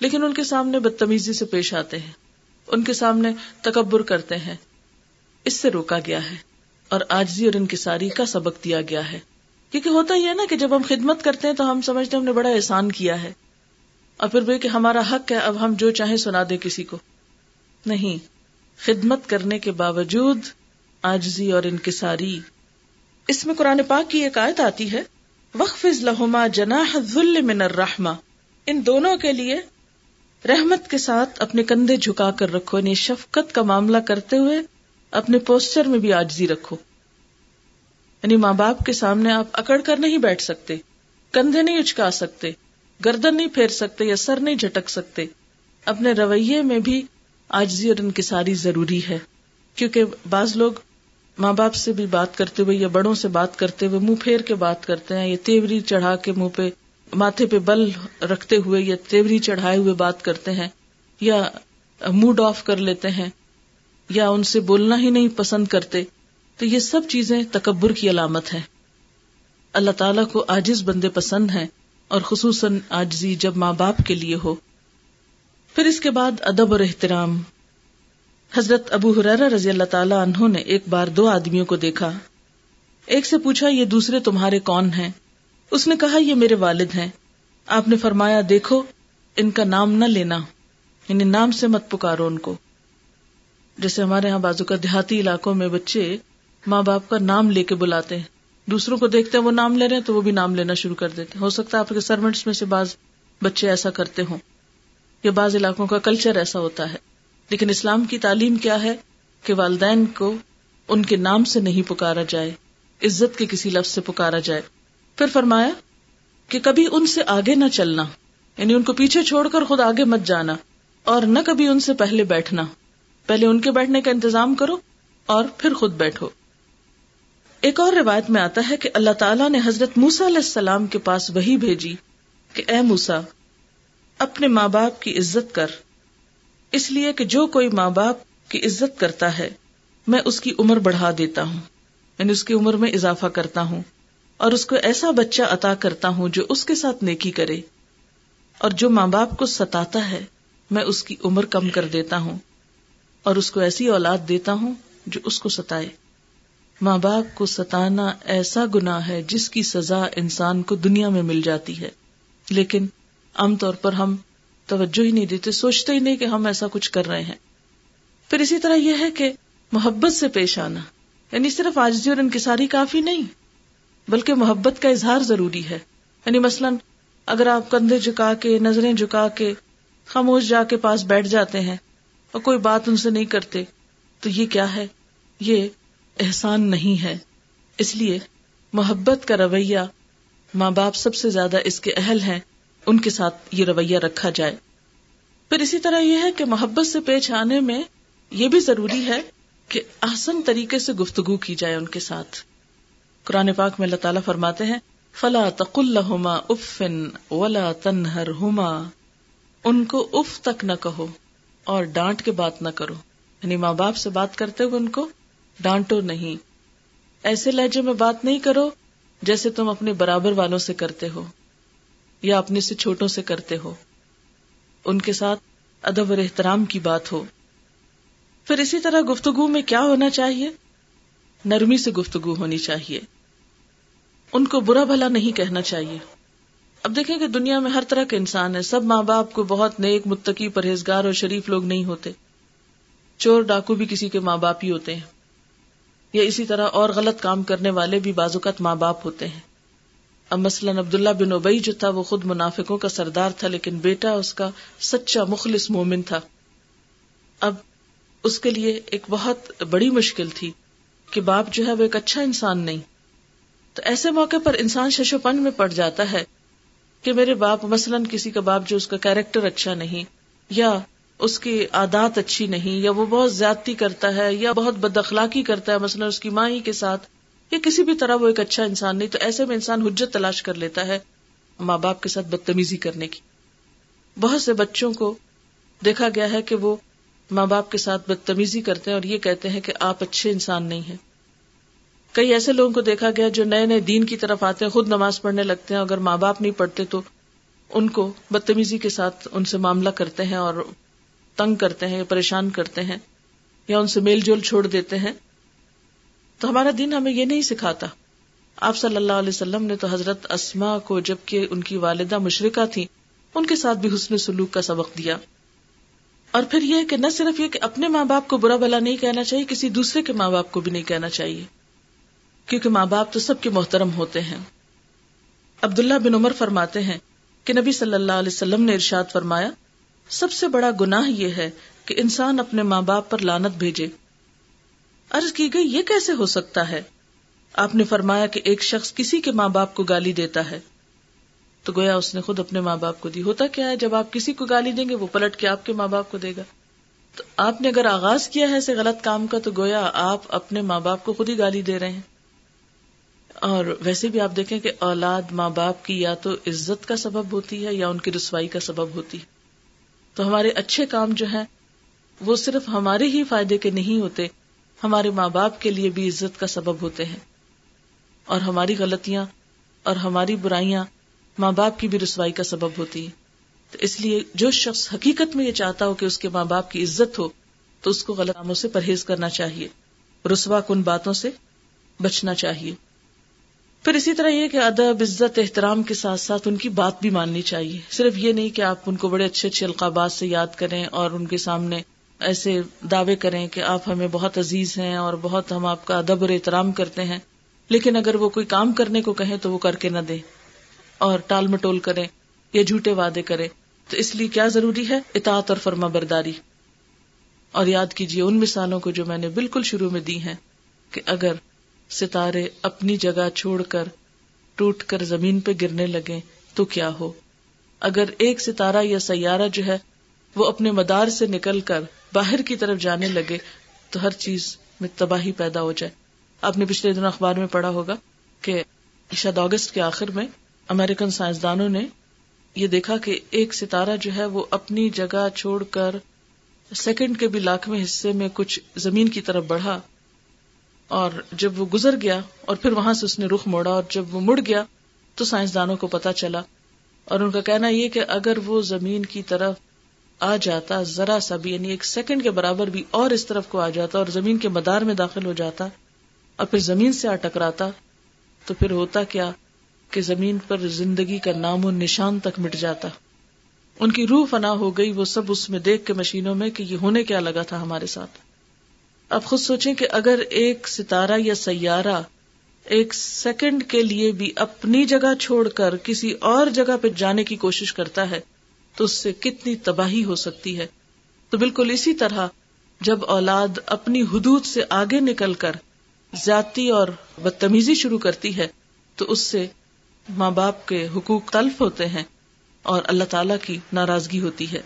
لیکن ان کے سامنے بدتمیزی سے پیش آتے ہیں۔ ان کے سامنے تکبر کرتے ہیں۔ اس سے روکا گیا ہے اور آجزی اور انکساری کا سبق دیا گیا ہے۔ کیونکہ ہوتا ہی ہے نا کہ جب ہم خدمت کرتے ہیں تو ہم سمجھتے ہیں ہم نے بڑا احسان کیا ہے۔ اور پھر بھی کہ ہمارا حق ہے، اب ہم جو چاہیں سنا دیں کسی کو۔ نہیں، خدمت کرنے کے باوجود آجزی اور انکساری اس میں قرآن پاک کی ایک آیت آتی ہے وقف لہما جناح ذل من الرحمہ ان دونوں کے لیے رحمت کے ساتھ اپنے کندھے جھکا کر رکھو یعنی شفقت کا معاملہ کرتے ہوئے اپنے پوسچر میں بھی آجزی رکھو۔ یعنی ماں باپ کے سامنے آپ اکڑ کر نہیں بیٹھ سکتے، کندھے نہیں اچکا سکتے، گردن نہیں پھیر سکتے یا سر نہیں جھٹک سکتے۔ اپنے رویے میں بھی آجزی اور انکساری ضروری ہے، کیونکہ بعض لوگ ماں باپ سے بھی بات کرتے ہوئے یا بڑوں سے بات کرتے ہوئے منہ پھیر کے بات کرتے ہیں، یا تیوری چڑھا کے منہ پہ ماتھے پہ بل رکھتے ہوئے یا تیوری چڑھائے ہوئے بات کرتے ہیں، یا موڈ آف کر لیتے ہیں، یا ان سے بولنا ہی نہیں پسند کرتے۔ تو یہ سب چیزیں تکبر کی علامت ہے اللہ تعالیٰ کو آجز بندے پسند ہیں اور خصوصاً آجزی جب ماں باپ کے لیے ہو۔ پھر اس کے بعد ادب اور احترام۔ حضرت ابو حرارا رضی اللہ تعالیٰ انہوں نے ایک بار دو آدمیوں کو دیکھا۔ ایک سے پوچھا، یہ دوسرے تمہارے کون ہیں؟ اس نے کہا، یہ میرے والد ہیں۔ آپ نے فرمایا، دیکھو، ان کا نام نہ لینا۔ یعنی نام سے مت پکارو ان کو۔ جیسے ہمارے یہاں بازو کا دیہاتی علاقوں میں بچے ماں باپ کا نام لے کے بلاتے ہیں۔ دوسروں کو دیکھتے ہیں، وہ نام لے رہے ہیں تو وہ بھی نام لینا شروع کر دیتے ہو سکتا ہے آپ کے سروینٹس میں سے بعض بچے ایسا کرتے ہوں۔ یا بعض علاقوں کا کلچر ایسا ہوتا ہے۔ لیکن اسلام کی تعلیم کیا ہے کہ والدین کو ان کے نام سے نہیں پکارا جائے، عزت کے کسی لفظ سے پکارا جائے۔ پھر فرمایا کہ کبھی ان سے آگے نہ چلنا یعنی ان کو پیچھے چھوڑ کر خود آگے مت جانا اور نہ کبھی ان سے پہلے بیٹھنا۔ پہلے ان کے بیٹھنے کا انتظام کرو اور پھر خود بیٹھو۔ ایک اور روایت میں آتا ہے کہ اللہ تعالیٰ نے حضرت موسا علیہ السلام کے پاس وہی بھیجی کہ اے موسا اپنے ماں باپ کی عزت کر۔ اس لیے کہ جو کوئی ماں باپ کی عزت کرتا ہے، میں اس کی عمر بڑھا دیتا ہوں یعنی اس کی عمر میں اضافہ کرتا ہوں، اور اس کو ایسا بچہ عطا کرتا ہوں جو اس کے ساتھ نیکی کرے۔ اور جو ماں باپ کو ستاتا ہے، میں اس کی عمر کم کر دیتا ہوں، اور اس کو ایسی اولاد دیتا ہوں جو اس کو ستائے۔ ماں باپ کو ستانا ایسا گنا ہے جس کی سزا انسان کو دنیا میں مل جاتی ہے۔ لیکن عام طور پر ہم توجہ ہی نہیں دیتے، سوچتے ہی نہیں کہ ہم ایسا کچھ کر رہے ہیں۔ پھر اسی طرح یہ ہے کہ محبت سے پیش آنا یعنی صرف آجزی اور انکساری کافی نہیں، بلکہ محبت کا اظہار ضروری ہے۔ یعنی مثلاً اگر آپ کندھے جھکا کے، نظریں جھکا کے، خاموش جا کے پاس بیٹھ جاتے ہیں اور کوئی بات ان سے نہیں کرتے، تو یہ کیا ہے؟ یہ احسان نہیں ہے۔ اس لیے محبت کا رویہ ماں باپ سب سے زیادہ اس کے اہل ہیں۔ ان کے ساتھ یہ رویہ رکھا جائے۔ پھر اسی طرح یہ ہے کہ محبت سے پیش آنے میں یہ بھی ضروری ہے کہ آسن طریقے سے گفتگو کی جائے ان کے ساتھ۔ قرآن پاک میں اللہ تعالیٰ فرماتے ہیں، فلا تق افن ولا تنہر ہوما ان کو اف تک نہ کہو اور ڈانٹ کے بات نہ کرو۔ یعنی ماں باپ سے بات کرتے ہوئے ان کو ڈانٹو نہیں۔ ایسے لہجے میں بات نہیں کرو جیسے تم اپنے برابر والوں سے کرتے ہو۔ یا اپنے سے چھوٹوں سے کرتے ہو۔ ان کے ساتھ ادب اور احترام کی بات ہو۔ پھر اسی طرح گفتگو میں کیا ہونا چاہیے؟ نرمی سے گفتگو ہونی چاہیے۔ ان کو برا بھلا نہیں کہنا چاہیے۔ اب دیکھیں کہ دنیا میں ہر طرح کے انسان ہے سب ماں باپ کو بہت نیک، متقی، پرہیزگار اور شریف لوگ نہیں ہوتے۔ چور، ڈاکو بھی کسی کے ماں باپ ہی ہوتے ہیں۔ یا اسی طرح اور غلط کام کرنے والے بھی بازوقت ماں باپ ہوتے ہیں۔ اب مثلاً عبداللہ بن اوبئی جو تھا وہ خود منافقوں کا سردار تھا، لیکن بیٹا اس کا سچا مخلص مومن تھا۔ اب اس کے لیے ایک بہت بڑی مشکل تھی کہ باپ جو ہے وہ ایک اچھا انسان نہیں۔ تو ایسے موقع پر انسان ششو پن میں پڑ جاتا ہے کہ میرے باپ مثلاً کسی کا باپ جو اس کا کیریکٹر اچھا نہیں، یا اس کی عادات اچھی نہیں، یا وہ بہت زیادتی کرتا ہے، یا بہت بد اخلاقی کرتا ہے، مثلاً اس کی ماں ہی کے ساتھ یا کسی بھی طرح وہ ایک اچھا انسان نہیں، تو ایسے میں انسان حجت تلاش کر لیتا ہے ماں باپ کے ساتھ بدتمیزی کرنے کی۔ بہت سے بچوں کو دیکھا گیا ہے کہ وہ ماں باپ کے ساتھ بدتمیزی کرتے ہیں اور یہ کہتے ہیں کہ آپ اچھے انسان نہیں ہیں۔ کئی ایسے لوگوں کو دیکھا گیا جو نئے نئے دین کی طرف آتے ہیں، خود نماز پڑھنے لگتے ہیں، اگر ماں باپ نہیں پڑھتے تو ان کو بدتمیزی کے ساتھ ان سے معاملہ کرتے ہیں اور تنگ کرتے ہیں یا پریشان کرتے ہیں یا ان سے میل جول چھوڑ دیتے ہیں۔ تو ہمارا دین ہمیں یہ نہیں سکھاتا۔ آپ صلی اللہ علیہ وسلم نے تو حضرت اسما کو جبکہ ان کی والدہ مشرقہ تھی ان کے ساتھ بھی حسن سلوک کا سبق دیا۔ اور پھر یہ کہ نہ صرف یہ کہ اپنے ماں باپ کو برا بلا نہیں کہنا چاہیے، کسی دوسرے کے ماں باپ کو بھی نہیں کہنا چاہیے۔ کیونکہ ماں باپ تو سب کے محترم ہوتے ہیں۔ عبداللہ بن عمر فرماتے ہیں کہ نبی صلی اللہ علیہ وسلم نے ارشاد فرمایا، سب سے بڑا گناہ یہ ہے کہ انسان اپنے ماں باپ پر لانت بھیجے۔ ارض کی گئی، یہ کیسے ہو سکتا ہے؟ آپ نے فرمایا کہ ایک شخص کسی کے ماں باپ کو گالی دیتا ہے۔ تو گویا اس نے خود اپنے ماں باپ کو دی۔ ہوتا کیا ہے، جب آپ کسی کو گالی دیں گے، وہ پلٹ کے آپ کے ماں باپ کو دے گا۔ تو آپ نے اگر آغاز کیا ہے ایسے غلط کام کا، تو گویا آپ اپنے ماں باپ کو خود ہی گالی دے رہے ہیں۔ اور ویسے بھی آپ دیکھیں کہ اولاد ماں باپ کی یا تو عزت کا سبب ہوتی ہے یا ان کی رسوائی کا سبب ہوتی ہے۔ تو ہمارے اچھے کام جو ہیں، وہ صرف ہمارے ہی فائدے کے نہیں ہوتے ہمارے ماں باپ کے لیے بھی عزت کا سبب ہوتے ہیں۔ اور ہماری غلطیاں اور ہماری برائیاں ماں باپ کی بھی رسوائی کا سبب ہوتی ہے تو اس لیے جو شخص حقیقت میں یہ چاہتا ہو کہ اس کے ماں باپ کی عزت ہو، تو اس کو غلط کاموں سے پرہیز کرنا چاہیے۔ رسوا کن باتوں سے بچنا چاہیے۔ پھر اسی طرح یہ کہ ادب، عزت، احترام کے ساتھ ساتھ ان کی بات بھی ماننی چاہیے۔ صرف یہ نہیں کہ آپ ان کو بڑے اچھے اچھے القابات سے یاد کریں اور ان کے سامنے ایسے دعوے کریں کہ آپ ہمیں بہت عزیز ہیں اور بہت ہم آپ کا ادب اور احترام کرتے ہیں، لیکن اگر وہ کوئی کام کرنے کو کہیں تو وہ کر کے نہ دے اور ٹال مٹول کریں یا جھوٹے وعدے کرے تو اس لیے کیا ضروری ہے؟ اطاعت اور فرما برداری۔ اور یاد کیجیے ان مثالوں کو جو میں نے بالکل شروع میں دی ہیں کہ اگر ستارے اپنی جگہ چھوڑ کر ٹوٹ کر زمین پہ گرنے لگے تو کیا ہو؟ اگر ایک ستارہ یا سیارہ جو ہے وہ اپنے مدار سے نکل کر باہر کی طرف جانے لگے تو ہر چیز میں تباہی پیدا ہو جائے۔ آپ نے پچھلے دن اخبار میں پڑھا ہوگا کہ شاید اگست کے آخر میں امریکن سائنسدانوں نے یہ دیکھا کہ ایک ستارہ جو ہے وہ اپنی جگہ چھوڑ کر سیکنڈ کے بھی لاکھویں حصے میں کچھ زمین کی طرف بڑھا اور جب وہ گزر گیا اور پھر وہاں سے اس نے رخ موڑا اور جب وہ مڑ گیا تو سائنسدانوں کو پتا چلا اور ان کا کہنا یہ کہ اگر وہ زمین کی طرف آ جاتا، ذرا سا بھی یعنی ایک سیکنڈ کے برابر بھی اور اس طرف کو آ جاتا اور زمین کے مدار میں داخل ہو جاتا اور پھر زمین سے آ ٹکراتا، تو پھر ہوتا کیا کہ زمین پر زندگی کا نام و نشان تک مٹ جاتا۔ ان کی روح فنا ہو گئی، وہ سب اس میں دیکھ کے مشینوں میں کہ یہ ہونے کیا لگا تھا ہمارے ساتھ۔ اب خود سوچیں کہ اگر ایک ستارہ یا سیارہ ایک سیکنڈ کے لیے بھی اپنی جگہ چھوڑ کر کسی اور جگہ پہ جانے کی کوشش کرتا ہے تو اس سے کتنی تباہی ہو سکتی ہے؟ تو بالکل اسی طرح جب اولاد اپنی حدود سے آگے نکل کر زیادتی اور بدتمیزی شروع کرتی ہے، تو اس سے ماں باپ کے حقوق تلف ہوتے ہیں اور اللہ تعالی کی ناراضگی ہوتی ہے۔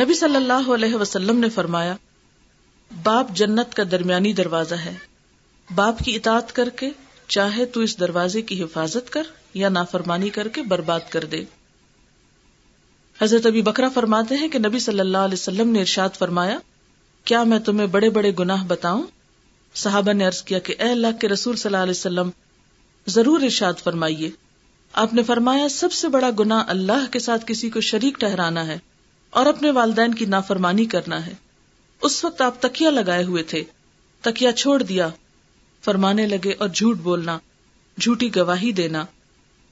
نبی صلی اللہ علیہ وسلم نے فرمایا، باپ جنت کا درمیانی دروازہ ہے۔ باپ کی اطاعت کر کے، چاہے تو اس دروازے کی حفاظت کر یا نافرمانی کر کے برباد کر دے۔ حضرت ابھی بکرا فرماتے ہیں کہ نبی صلی اللہ علیہ وسلم نے ارشاد فرمایا، کیا میں تمہیں بڑے بڑے گناہ بتاؤں؟ صحابہ نے عرض کیا کہ اے اللہ کے رسول صلی اللہ علیہ وسلم، ضرور ارشاد فرمائیے۔ آپ نے فرمایا، سب سے بڑا گنا اللہ کے ساتھ کسی کو شریک ٹہرانا ہے اور اپنے والدین کی نافرمانی کرنا ہے۔ اس وقت آپ تکیا لگائے ہوئے تھے تکیا چھوڑ دیا۔ فرمانے لگے، اور جھوٹ بولنا، جھوٹی گواہی دینا۔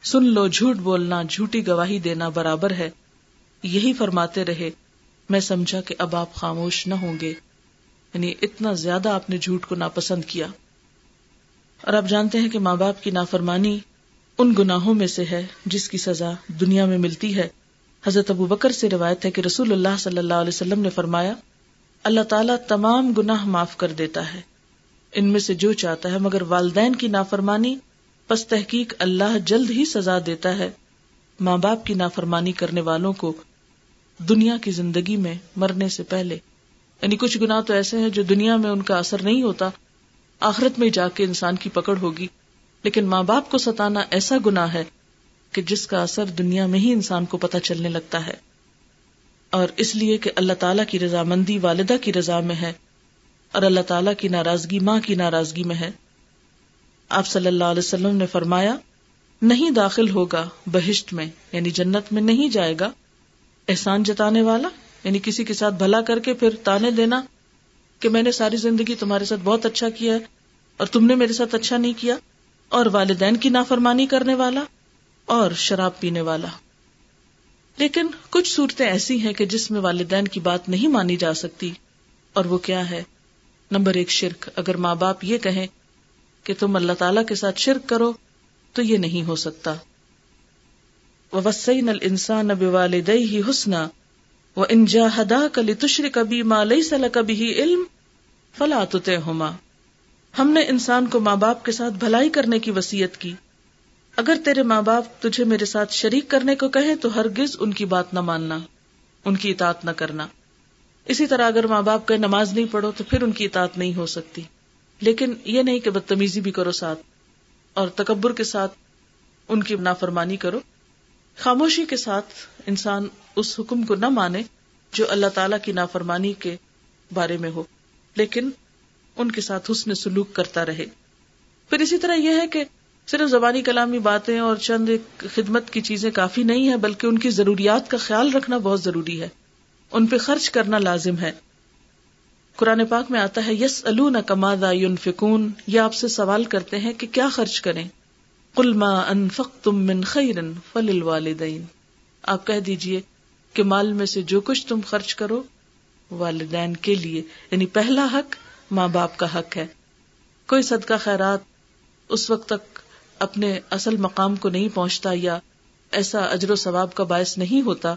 سن لو، جھوٹ بولنا، جھوٹی گواہی دینا برابر ہے۔ یہی فرماتے رہے، میں سمجھا کہ اب آپ خاموش نہ ہوں گے۔ یعنی اتنا زیادہ آپ نے جھوٹ کو ناپسند کیا۔ اور آپ جانتے ہیں کہ ماں باپ کی نافرمانی ان گناہوں میں سے ہے جس کی سزا دنیا میں ملتی ہے۔ حضرت ابو بکر سے روایت ہے کہ رسول اللہ صلی اللہ علیہ وسلم نے فرمایا، اللہ تعالیٰ تمام گناہ معاف کر دیتا ہے۔ ان میں سے جو چاہتا ہے مگر والدین کی نافرمانی، پس تحقیق اللہ جلد ہی سزا دیتا ہے۔ ماں باپ کی نافرمانی کرنے والوں کو دنیا کی زندگی میں مرنے سے پہلے۔ یعنی کچھ گنا تو ایسے ہیں جو دنیا میں ان کا اثر نہیں ہوتا، آخرت میں جا کے انسان کی پکڑ ہوگی۔ لیکن ماں باپ کو ستانا ایسا گنا ہے کہ جس کا اثر دنیا میں ہی انسان کو پتہ چلنے لگتا ہے۔ اور اس لیے کہ اللہ تعالیٰ کی رضامندی والدہ کی رضا میں ہے اور اللہ تعالیٰ کی ناراضگی ماں کی ناراضگی میں ہے۔ آپ صلی اللہ علیہ وسلم نے فرمایا، نہیں داخل ہوگا، بہشت میں یعنی جنت میں نہیں جائے گا۔ احسان جتانے والا یعنی کسی کے ساتھ بھلا کر کے پھر تانے دینا کہ میں نے ساری زندگی تمہارے ساتھ بہت اچھا کیا ہے اور تم نے میرے ساتھ اچھا نہیں کیا، اور والدین کی نافرمانی کرنے والا اور شراب پینے والا۔ لیکن کچھ صورتیں ایسی ہیں کہ جس میں والدین کی بات نہیں مانی جا سکتی۔ اور وہ کیا ہے؟ نمبر ایک، شرک۔ اگر ماں باپ یہ کہیں کہ تم اللہ تعالی کے ساتھ شرک کرو تو یہ نہیں ہو سکتا۔ وسین السان اب والد ہی حسنا وہ انجا ہدا کلی تشر کبھی ماں لئی سل کبھی علم فلا ہوما ہم نے انسان کو ماں باپ کے ساتھ بھلائی کرنے کی وسیعت کی۔ اگر تیرے ماں باپ تجھے میرے ساتھ شریک کرنے کو کہے تو ہرگز ان کی بات نہ ماننا، ان کی اطاعت نہ کرنا۔ اسی طرح اگر ماں باپ کہ نماز نہیں پڑھو تو پھر ان کی اطاعت نہیں ہو سکتی۔ لیکن یہ نہیں کہ بدتمیزی بھی کرو ساتھ اور تکبر کے ساتھ ان کی نافرمانی کرو۔ خاموشی کے ساتھ انسان اس حکم کو نہ مانے جو اللہ تعالی کی نافرمانی کے بارے میں ہو، لیکن ان کے ساتھ حسن سلوک کرتا رہے۔ پھر اسی طرح یہ ہے کہ صرف زبانی کلامی باتیں اور چند خدمت کی چیزیں کافی نہیں ہے بلکہ ان کی ضروریات کا خیال رکھنا بہت ضروری ہے۔ ان پہ خرچ کرنا لازم ہے۔ قرآن پاک میں آتا ہے یس کمادا فکون یہ آپ سے سوال کرتے ہیں کہ کیا خرچ کریں۔ تم خیرن فل الوالدین آپ کہہ دیجیے کہ مال میں سے جو کچھ تم خرچ کرو، والدین کے لیے۔ یعنی پہلا حق ماں باپ کا حق ہے۔ کوئی صدقہ خیرات اس وقت تک اپنے اصل مقام کو نہیں پہنچتا یا ایسا اجر و ثواب کا باعث نہیں ہوتا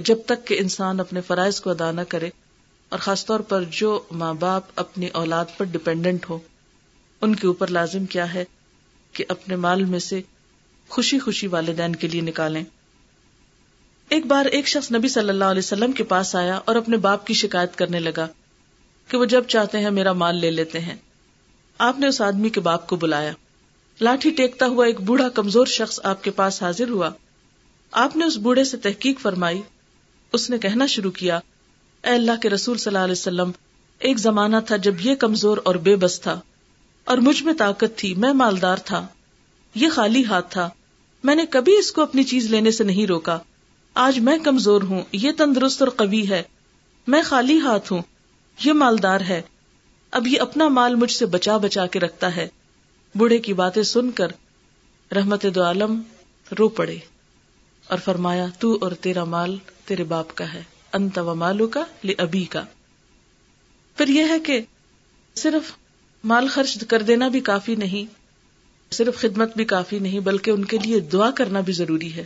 جب تک کہ انسان اپنے فرائض کو ادا نہ کرے اور خاص طور پر جو ماں باپ اپنی اولاد پر ڈپینڈنٹ ہو۔ ان کے اوپر لازم کیا ہے؟ کہ اپنے مال میں سے خوشی خوشی والدین کے لیے نکالیں۔ ایک بار ایک شخص نبی صلی اللہ علیہ وسلم کے پاس آیا اور اپنے باپ کی شکایت کرنے لگا کہ وہ جب چاہتے ہیں میرا مال لے لیتے ہیں۔ آپ نے اس آدمی کے باپ کو بلایا۔ لاٹھی ٹیکتا ہوا ایک بوڑھا کمزور شخص آپ کے پاس حاضر ہوا۔ آپ نے اس بوڑھے سے تحقیق فرمائی۔ اس نے کہنا شروع کیا، اے اللہ کے رسول صلی اللہ علیہ وسلم، ایک زمانہ تھا جب یہ کمزور اور بے بس تھا۔ اور مجھ میں طاقت تھی، میں مالدار تھا۔ یہ خالی ہاتھ تھا۔ میں نے کبھی اس کو اپنی چیز لینے سے نہیں روکا۔ آج میں کمزور ہوں، یہ تندرست اور قوی ہے۔ میں خالی ہاتھ ہوں، یہ مالدار ہے۔ اب یہ اپنا مال مجھ سے بچا بچا کے رکھتا ہے۔ بوڑھے کی باتیں سن کر رحمت دو عالم رو پڑے اور فرمایا، تو اور تیرا مال تیرے باپ کا ہے۔ انت و مالو کا ابھی کا پھر یہ ہے کہ صرف مال خرچ کر دینا بھی کافی نہیں، صرف خدمت بھی کافی نہیں، بلکہ ان کے لیے دعا کرنا بھی ضروری ہے۔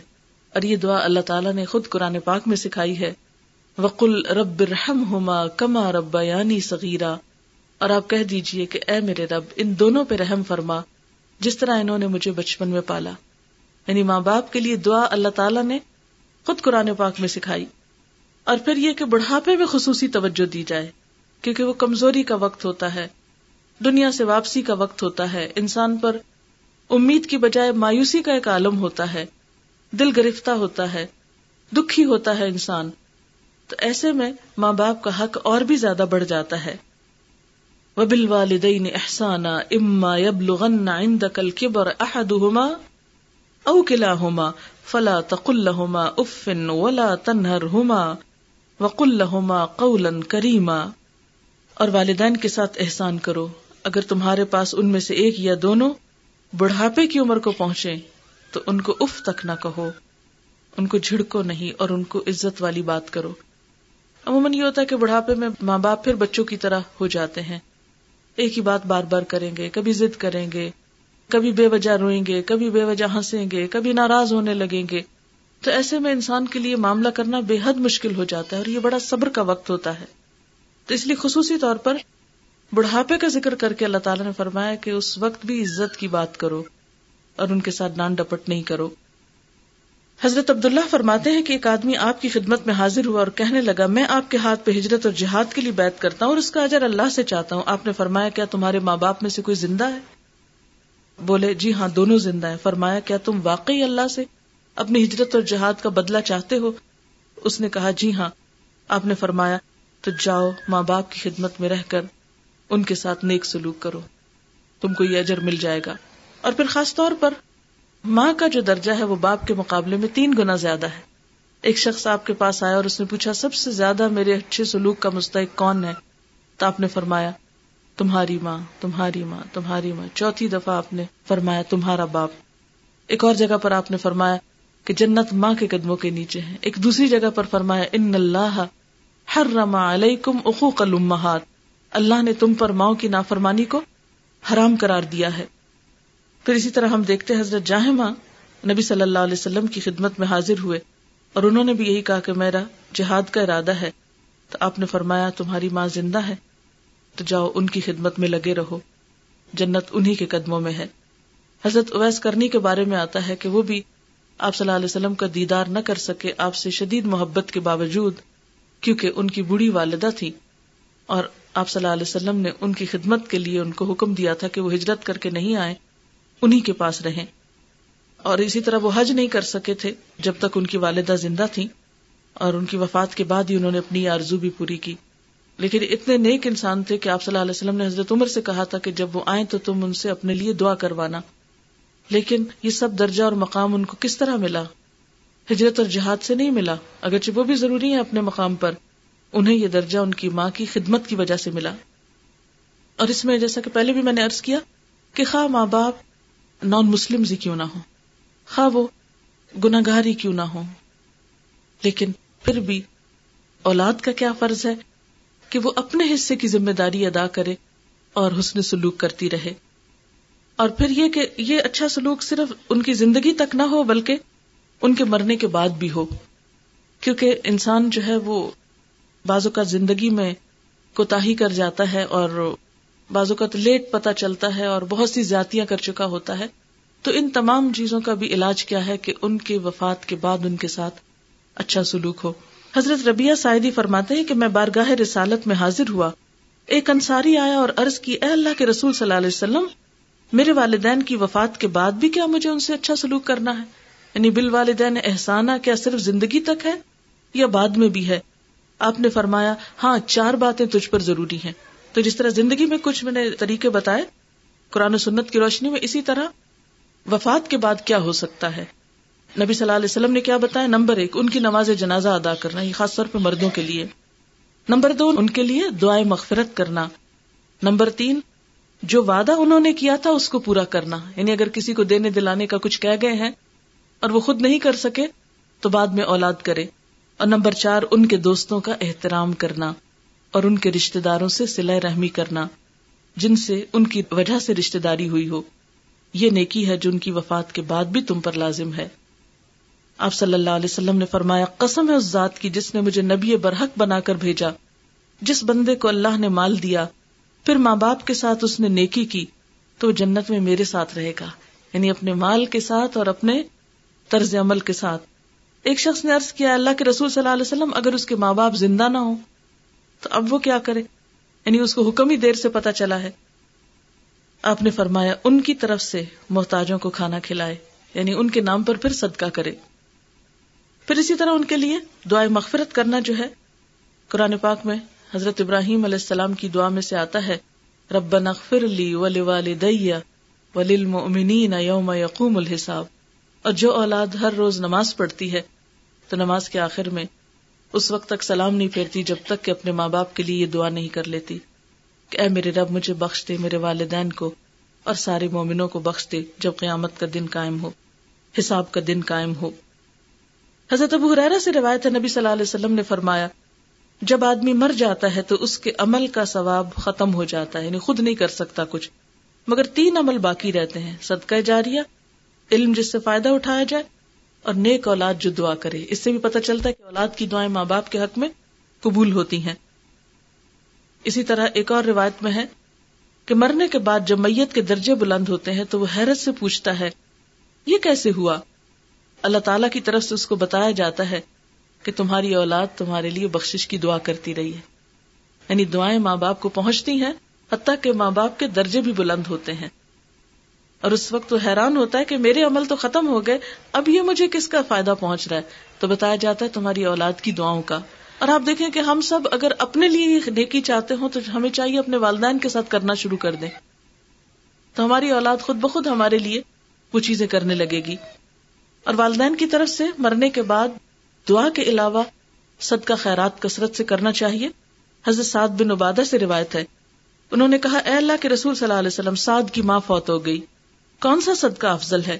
اور یہ دعا اللہ تعالیٰ نے خود قرآن پاک میں سکھائی ہے۔ وقل رب رحم ہوما کما رب یعنی صغیرہ اور آپ کہہ دیجیے کہ اے میرے رب، ان دونوں پہ رحم فرما، جس طرح انہوں نے مجھے بچپن میں پالا۔ یعنی ماں باپ کے لیے دعا اللہ تعالیٰ نے خود قرآن پاک میں سکھائی۔ اور پھر یہ کہ بڑھاپے میں خصوصی توجہ دی جائے، کیونکہ وہ کمزوری کا وقت ہوتا ہے۔ دنیا سے واپسی کا وقت ہوتا ہے۔ انسان پر امید کی بجائے مایوسی کا ایک عالم ہوتا ہے۔ دل گرفتہ ہوتا ہے۔ دکھی ہوتا ہے انسان۔ تو ایسے میں ماں باپ کا حق اور بھی زیادہ بڑھ جاتا ہے۔ وبل والدین احسانہ اما یبلغن عندك الكبر احدهما او كلاهما فلا تقل لهما اف ولا تنهرهما وقل لهما قولا كريما اور والدین کے ساتھ احسان کرو۔ اگر تمہارے پاس ان میں سے ایک یا دونوں بڑھاپے کی عمر کو پہنچے، تو ان کو اف تک نہ کہو۔ ان کو جھڑکو نہیں اور ان کو عزت والی بات کرو۔ عموماً یہ ہوتا ہے کہ بڑھاپے میں ماں باپ پھر بچوں کی طرح ہو جاتے ہیں۔ ایک ہی بات بار بار کریں گے، کبھی ضد کریں گے، کبھی بے وجہ روئیں گے، کبھی بے وجہ ہنسیں گے، کبھی ناراض ہونے لگیں گے۔ تو ایسے میں انسان کے لیے معاملہ کرنا بے حد مشکل ہو جاتا ہے اور یہ بڑا صبر کا وقت ہوتا ہے۔ تو اس لیے خصوصی طور پر بڑھاپے کا ذکر کر کے اللہ تعالیٰ نے فرمایا کہ اس وقت بھی عزت کی بات کرو اور ان کے ساتھ نان ڈپٹ نہیں کرو۔ حضرت عبداللہ فرماتے ہیں کہ ایک آدمی آپ کی خدمت میں حاضر ہوا اور کہنے لگا، میں آپ کے ہاتھ پہ ہجرت اور جہاد کے لیے بیت کرتا ہوں اور اس کا اجر اللہ سے چاہتا ہوں۔ آپ نے فرمایا، کیا تمہارے ماں باپ میں سے کوئی زندہ ہے؟ بولے جی ہاں دونوں زندہ ہیں۔ فرمایا، کیا تم واقعی اللہ سے اپنی ہجرت اور جہاد کا بدلہ چاہتے ہو؟ اس نے کہا جی ہاں۔ آپ نے فرمایا، تو جاؤ، ماں باپ کی خدمت میں رہ کر ان کے ساتھ نیک سلوک کرو۔ تم کو یہ اجر مل جائے گا۔ اور پھر خاص طور پر، ماں کا جو درجہ ہے وہ باپ کے مقابلے میں تین گنا زیادہ ہے۔ ایک شخص آپ کے پاس آیا اور اس نے پوچھا، سب سے زیادہ میرے اچھے سلوک کا مستحق کون ہے؟ تو آپ نے فرمایا، تمہاری ماں تمہاری ماں تمہاری ماں۔ چوتھی دفعہ آپ نے فرمایا، تمہارا باپ۔ ایک اور جگہ پر آپ نے فرمایا کہ جنت ماں کے قدموں کے نیچے ہے۔ ایک دوسری جگہ پر فرمایا، ان اللہ ہر رما علیکم اخوق الامہات۔ اللہ نے تم پر ماؤں کی نافرمانی کو حرام قرار دیا ہے۔ پھر اسی طرح ہم دیکھتے حضرت جاہمہ، نبی صلی اللہ علیہ وسلم کی خدمت میں حاضر ہوئے اور انہوں نے بھی یہی کہا کہ میرا جہاد کا ارادہ ہے۔ تو آپ نے فرمایا، تمہاری ماں زندہ ہے، تو جاؤ ان کی خدمت میں لگے رہو۔ جنت انہی کے قدموں میں ہے۔ حضرت اویس کرنی کے بارے میں آتا ہے کہ وہ بھی آپ صلی اللہ علیہ وسلم کا دیدار نہ کر سکے، آپ سے شدید محبت کے باوجود، کیونکہ ان کی بڑی والدہ تھی اور آپ صلی اللہ علیہ وسلم نے ان کی خدمت کے لیے ان کو حکم دیا تھا کہ وہ ہجرت کر کے نہیں آئے انہی کے پاس رہیں۔ اور اسی طرح وہ حج نہیں کر سکے تھے جب تک ان کی والدہ زندہ تھی اور ان کی وفات کے بعد ہی انہوں نے اپنی آرزو بھی پوری کی۔ لیکن اتنے نیک انسان تھے کہ آپ صلی اللہ علیہ وسلم نے حضرت عمر سے کہا تھا کہ جب وہ آئیں تو تم ان سے اپنے لیے دعا کروانا۔ لیکن یہ سب درجہ اور مقام ان کو کس طرح ملا؟ ہجرت اور جہاد سے نہیں ملا، اگرچہ وہ بھی ضروری ہے اپنے مقام پر۔ انہیں یہ درجہ ان کی ماں کی خدمت کی وجہ سے ملا۔ اور اس میں جیسا کہ پہلے بھی میں نے ارض کیا کہ خواہ ماں باپ نان مسلم ہی کیوں نہ ہو خواہ وہ گناگاری کیوں نہ ہو لیکن پھر بھی اولاد کا کیا فرض ہے کہ وہ اپنے حصے کی ذمہ داری ادا کرے اور حسن سلوک کرتی رہے۔ اور پھر یہ کہ یہ اچھا سلوک صرف ان کی زندگی تک نہ ہو، بلکہ ان کے مرنے کے بعد بھی ہو۔ کیونکہ انسان جو ہے وہ بازو کا زندگی میں کوتا کر جاتا ہے اور بعض اوقات لیٹ پتا چلتا ہے اور بہت سی زیادتیاں کر چکا ہوتا ہے۔ تو ان تمام چیزوں کا بھی علاج کیا ہے کہ ان کے وفات کے بعد ان کے ساتھ اچھا سلوک ہو۔ حضرت ربیہ سائدی فرماتے ہیں کہ میں بارگاہ رسالت میں حاضر ہوا۔ ایک انصاری آیا اور عرض کی، اے اللہ کے رسول صلی اللہ علیہ وسلم، میرے والدین کی وفات کے بعد بھی کیا مجھے ان سے اچھا سلوک کرنا ہے؟ یعنی بال والدین احسانہ کیا صرف زندگی تک ہے یا بعد میں بھی ہے؟ آپ نے فرمایا ہاں چار باتیں تجھ پر ضروری ہیں۔ تو جس طرح زندگی میں کچھ میں نے طریقے بتائے، قرآن و سنت کی روشنی میں اسی طرح وفات کے بعد کیا ہو سکتا ہے؟ نبی صلی اللہ علیہ وسلم نے کیا بتایا؟ نمبر ایک، ان کی نماز جنازہ ادا کرنا، یہ خاص طور پہ مردوں کے لیے۔ نمبر دو، ان کے لیے دعائیں مغفرت کرنا۔ نمبر تین، جو وعدہ انہوں نے کیا تھا، اس کو پورا کرنا۔ یعنی اگر کسی کو دینے دلانے کا کچھ کہہ گئے ہیں اور وہ خود نہیں کر سکے، تو بعد میں اولاد کرے۔ اور نمبر چار، ان کے دوستوں کا احترام کرنا اور ان کے رشتے داروں سے سلح رحمی کرنا، جن سے ان کی وجہ سے رشتے داری ہوئی ہو۔ یہ نیکی ہے جو ان کی وفات کے بعد بھی تم پر لازم ہے۔ آپ صلی اللہ علیہ وسلم نے فرمایا، قسم ہے اس ذات کی جس نے مجھے نبی برحق بنا کر بھیجا۔ جس بندے کو اللہ نے مال دیا، پھر ماں باپ کے ساتھ اس نے نیکی کی، تو جنت میں میرے ساتھ رہے گا۔ یعنی اپنے مال کے ساتھ اور اپنے طرز عمل کے ساتھ۔ ایک شخص نے عرض کیا، اللہ کے رسول صلی اللہ علیہ وسلم، اگر اس کے ماں باپ زندہ نہ ہو تو اب وہ کیا کرے؟ یعنی اس کو حکم ہی دیر سے پتا چلا ہے۔ آپ نے فرمایا، ان کی طرف سے محتاجوں کو کھانا کھلائے یعنی ان کے نام پر پھر صدقہ کرے۔ پھر اسی طرح ان کے لیے دعائیں مغفرت کرنا جو ہے، قرآن پاک میں حضرت ابراہیم علیہ السلام کی دعا میں سے آتا ہے رب نغفر لی ولی والدیہ وللمؤمنین یوم یقوم الحساب۔ اور جو اولاد ہر روز نماز پڑھتی ہے تو نماز کے آخر میں اس وقت تک سلام نہیں پھیرتی جب تک کہ اپنے ماں باپ کے لیے یہ دعا نہیں کر لیتی کہ اے میرے رب مجھے بخش دے، میرے والدین کو اور سارے مومنوں کو بخش دے جب قیامت کا دن قائم ہو، حساب کا دن قائم ہو۔ حضرت ابو حرارہ سے روایت ہے، نبی صلی اللہ علیہ وسلم نے فرمایا، جب آدمی مر جاتا ہے تو اس کے عمل کا ثواب ختم ہو جاتا ہے یعنی خود نہیں کر سکتا کچھ۔ مگر تین عمل باقی رہتے ہیں، صدقہ جاریہ، علم جس سے فائدہ اٹھایا جائے اور نیک اولاد جو دعا کرے۔ اس سے بھی پتہ چلتا ہے کہ اولاد کی دعائیں ماں باپ کے حق میں قبول ہوتی ہیں۔ اسی طرح ایک اور روایت میں ہے کہ مرنے کے بعد جب میت کے درجے بلند ہوتے ہیں تو وہ حیرت سے پوچھتا ہے، یہ کیسے ہوا؟ اللہ تعالی کی طرف سے اس کو بتایا جاتا ہے کہ تمہاری اولاد تمہارے لیے بخشش کی دعا کرتی رہی ہے۔ یعنی دعائیں ماں باپ کو پہنچتی ہیں، حتیٰ کہ ماں باپ کے درجے بھی بلند ہوتے ہیں۔ اور اس وقت تو حیران ہوتا ہے کہ میرے عمل تو ختم ہو گئے، اب یہ مجھے کس کا فائدہ پہنچ رہا ہے؟ تو بتایا جاتا ہے تمہاری اولاد کی دعاؤں کا۔ اور آپ دیکھیں کہ ہم سب اگر اپنے لیے نیکی چاہتے ہوں تو ہمیں چاہیے اپنے والدین کے ساتھ کرنا شروع کر دیں۔ تو ہماری اولاد خود بخود ہمارے لیے وہ چیزیں کرنے لگے گی۔ اور والدین کی طرف سے مرنے کے بعد دعا کے علاوہ صدقہ خیرات کثرت سے کرنا چاہیے۔ حضرت سعد بن عبادہ سے روایت ہے۔ انہوں نے کہا، اے اللہ کے رسول صلی اللہ علیہ وسلم، سعد کی ماں فوت ہو گئی۔ کون سا صدقہ افضل ہے؟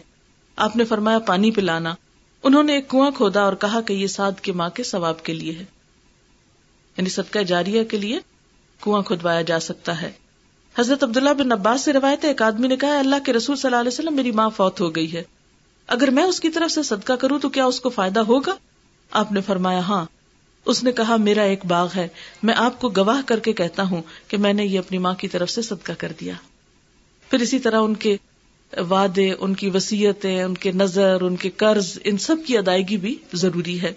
آپ نے فرمایا پانی پلانا۔ انہوں نے ایک کنواں کھودا اور کہا کہ یہ سعد کی ماں کے ثواب کے لیے ہے۔ یعنی صدقہ جاریہ کے لیے کنواں کھدوایا جا سکتا ہے۔ حضرت عبداللہ بن عباس سے روایت ہے، ایک آدمی نے کہا اللہ کے رسول صلی اللہ علیہ وسلم، میری ماں فوت ہو گئی ہے۔ اگر میں اس کی طرف سے صدقہ کروں تو کیا اس کو فائدہ ہوگا؟ آپ نے فرمایا ہاں۔ اس نے کہا، میرا ایک باغ ہے۔ میں آپ کو گواہ کر کے کہتا ہوں کہ میں نے یہ اپنی ماں کی طرف سے صدقہ کر دیا۔ پھر اسی طرح ان کے وعدے، ان کی وسیعتیں ان کے نظر، ان کے قرض، ان سب کی ادائیگی بھی ضروری ہے۔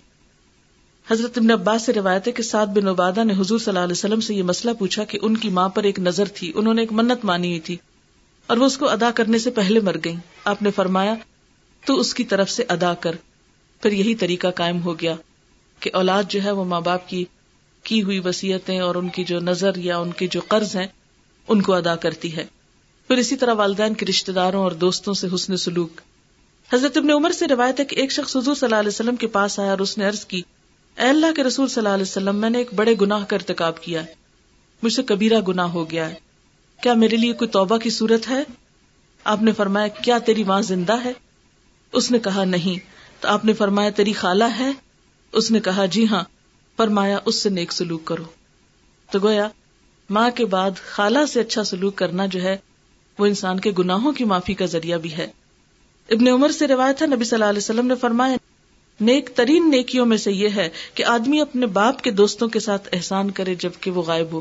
حضرت ابن عباس سے روایت ہے کہ سعد بن عبادہ نے حضور صلی اللہ علیہ وسلم سے یہ مسئلہ پوچھا کہ ان کی ماں پر ایک نظر تھی، انہوں نے ایک منت مانی ہوئی تھی، اور وہ اس کو ادا کرنے سے پہلے مر گئی آپ نے فرمایا، تو اس کی طرف سے ادا کر۔ پھر یہی طریقہ قائم ہو گیا کہ اولاد جو ہے وہ ماں باپ کی کی ہوئی وسیعتیں اور ان کی جو نظر یا ان کے جو قرض ہیں، ان کو ادا کرتی ہے۔ پھر اسی طرح والدین کے رشتے داروں اور دوستوں سے حسن سلوک۔ حضرت ابن عمر سے روایت ہے کہ ایک شخص حضور صلی اللہ علیہ وسلم کے پاس آیا اور اس نے عرض کی، اے اللہ کے رسول صلی اللہ علیہ وسلم، میں نے ایک بڑے گناہ کا ارتکاب کیا ہے۔ مجھ سے کبیرہ گناہ ہو گیا ہے۔ کیا میرے لیے کوئی توبہ کی صورت ہے؟ آپ نے فرمایا، کیا تیری ماں زندہ ہے؟ اس نے کہا، نہیں۔ تو آپ نے فرمایا، تیری خالہ ہے؟ اس نے کہا جی ہاں۔ فرمایا، اس سے نیک سلوک کرو۔ تو گویا، ماں کے بعد خالہ سے اچھا سلوک کرنا جو ہے وہ انسان کے گناہوں کی معافی کا ذریعہ بھی ہے۔ ابن عمر سے روایت ہے، نبی صلی اللہ علیہ وسلم نے فرمایا، نیک ترین نیکیوں میں سے یہ ہے کہ آدمی اپنے باپ کے دوستوں کے ساتھ احسان کرے جبکہ وہ غائب ہو۔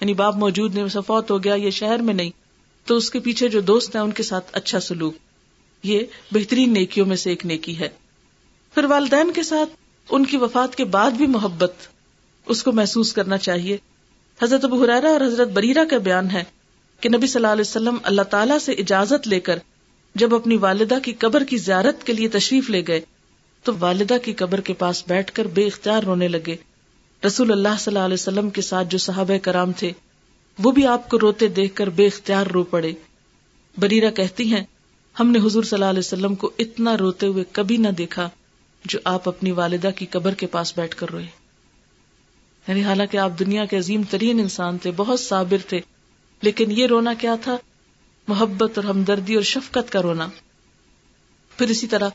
یعنی باپ موجود نہیں، فوت ہو گیا، یہ شہر میں نہیں، تو اس کے پیچھے جو دوست ہیں ان کے ساتھ اچھا سلوک۔ یہ بہترین نیکیوں میں سے ایک نیکی ہے۔ پھر والدین کے ساتھ ان کی وفات کے بعد بھی محبت، اس کو محسوس کرنا چاہیے۔ حضرت ابو حرارا اور حضرت بریرا کا بیان ہے کہ نبی صلی اللہ علیہ وسلم اللہ تعالیٰ سے اجازت لے کر جب اپنی والدہ کی قبر کی زیارت کے لیے تشریف لے گئے، تو والدہ کی قبر کے پاس بیٹھ کر بے اختیار رونے لگے۔ رسول اللہ صلی اللہ علیہ وسلم کے ساتھ جو صحابہ کرام تھے، وہ بھی آپ کو روتے دیکھ کر بے اختیار رو پڑے۔ بریرا کہتی ہیں، ہم نے حضور صلی اللہ علیہ وسلم کو اتنا روتے ہوئے کبھی نہ دیکھا جو آپ اپنی والدہ کی قبر کے پاس بیٹھ کر روئے۔ یعنی حالانکہ آپ دنیا کے عظیم ترین انسان تھے، بہت صابر تھے۔ لیکن یہ رونا کیا تھا؟ محبت اور ہمدردی اور شفقت کا رونا۔ پھر اسی طرح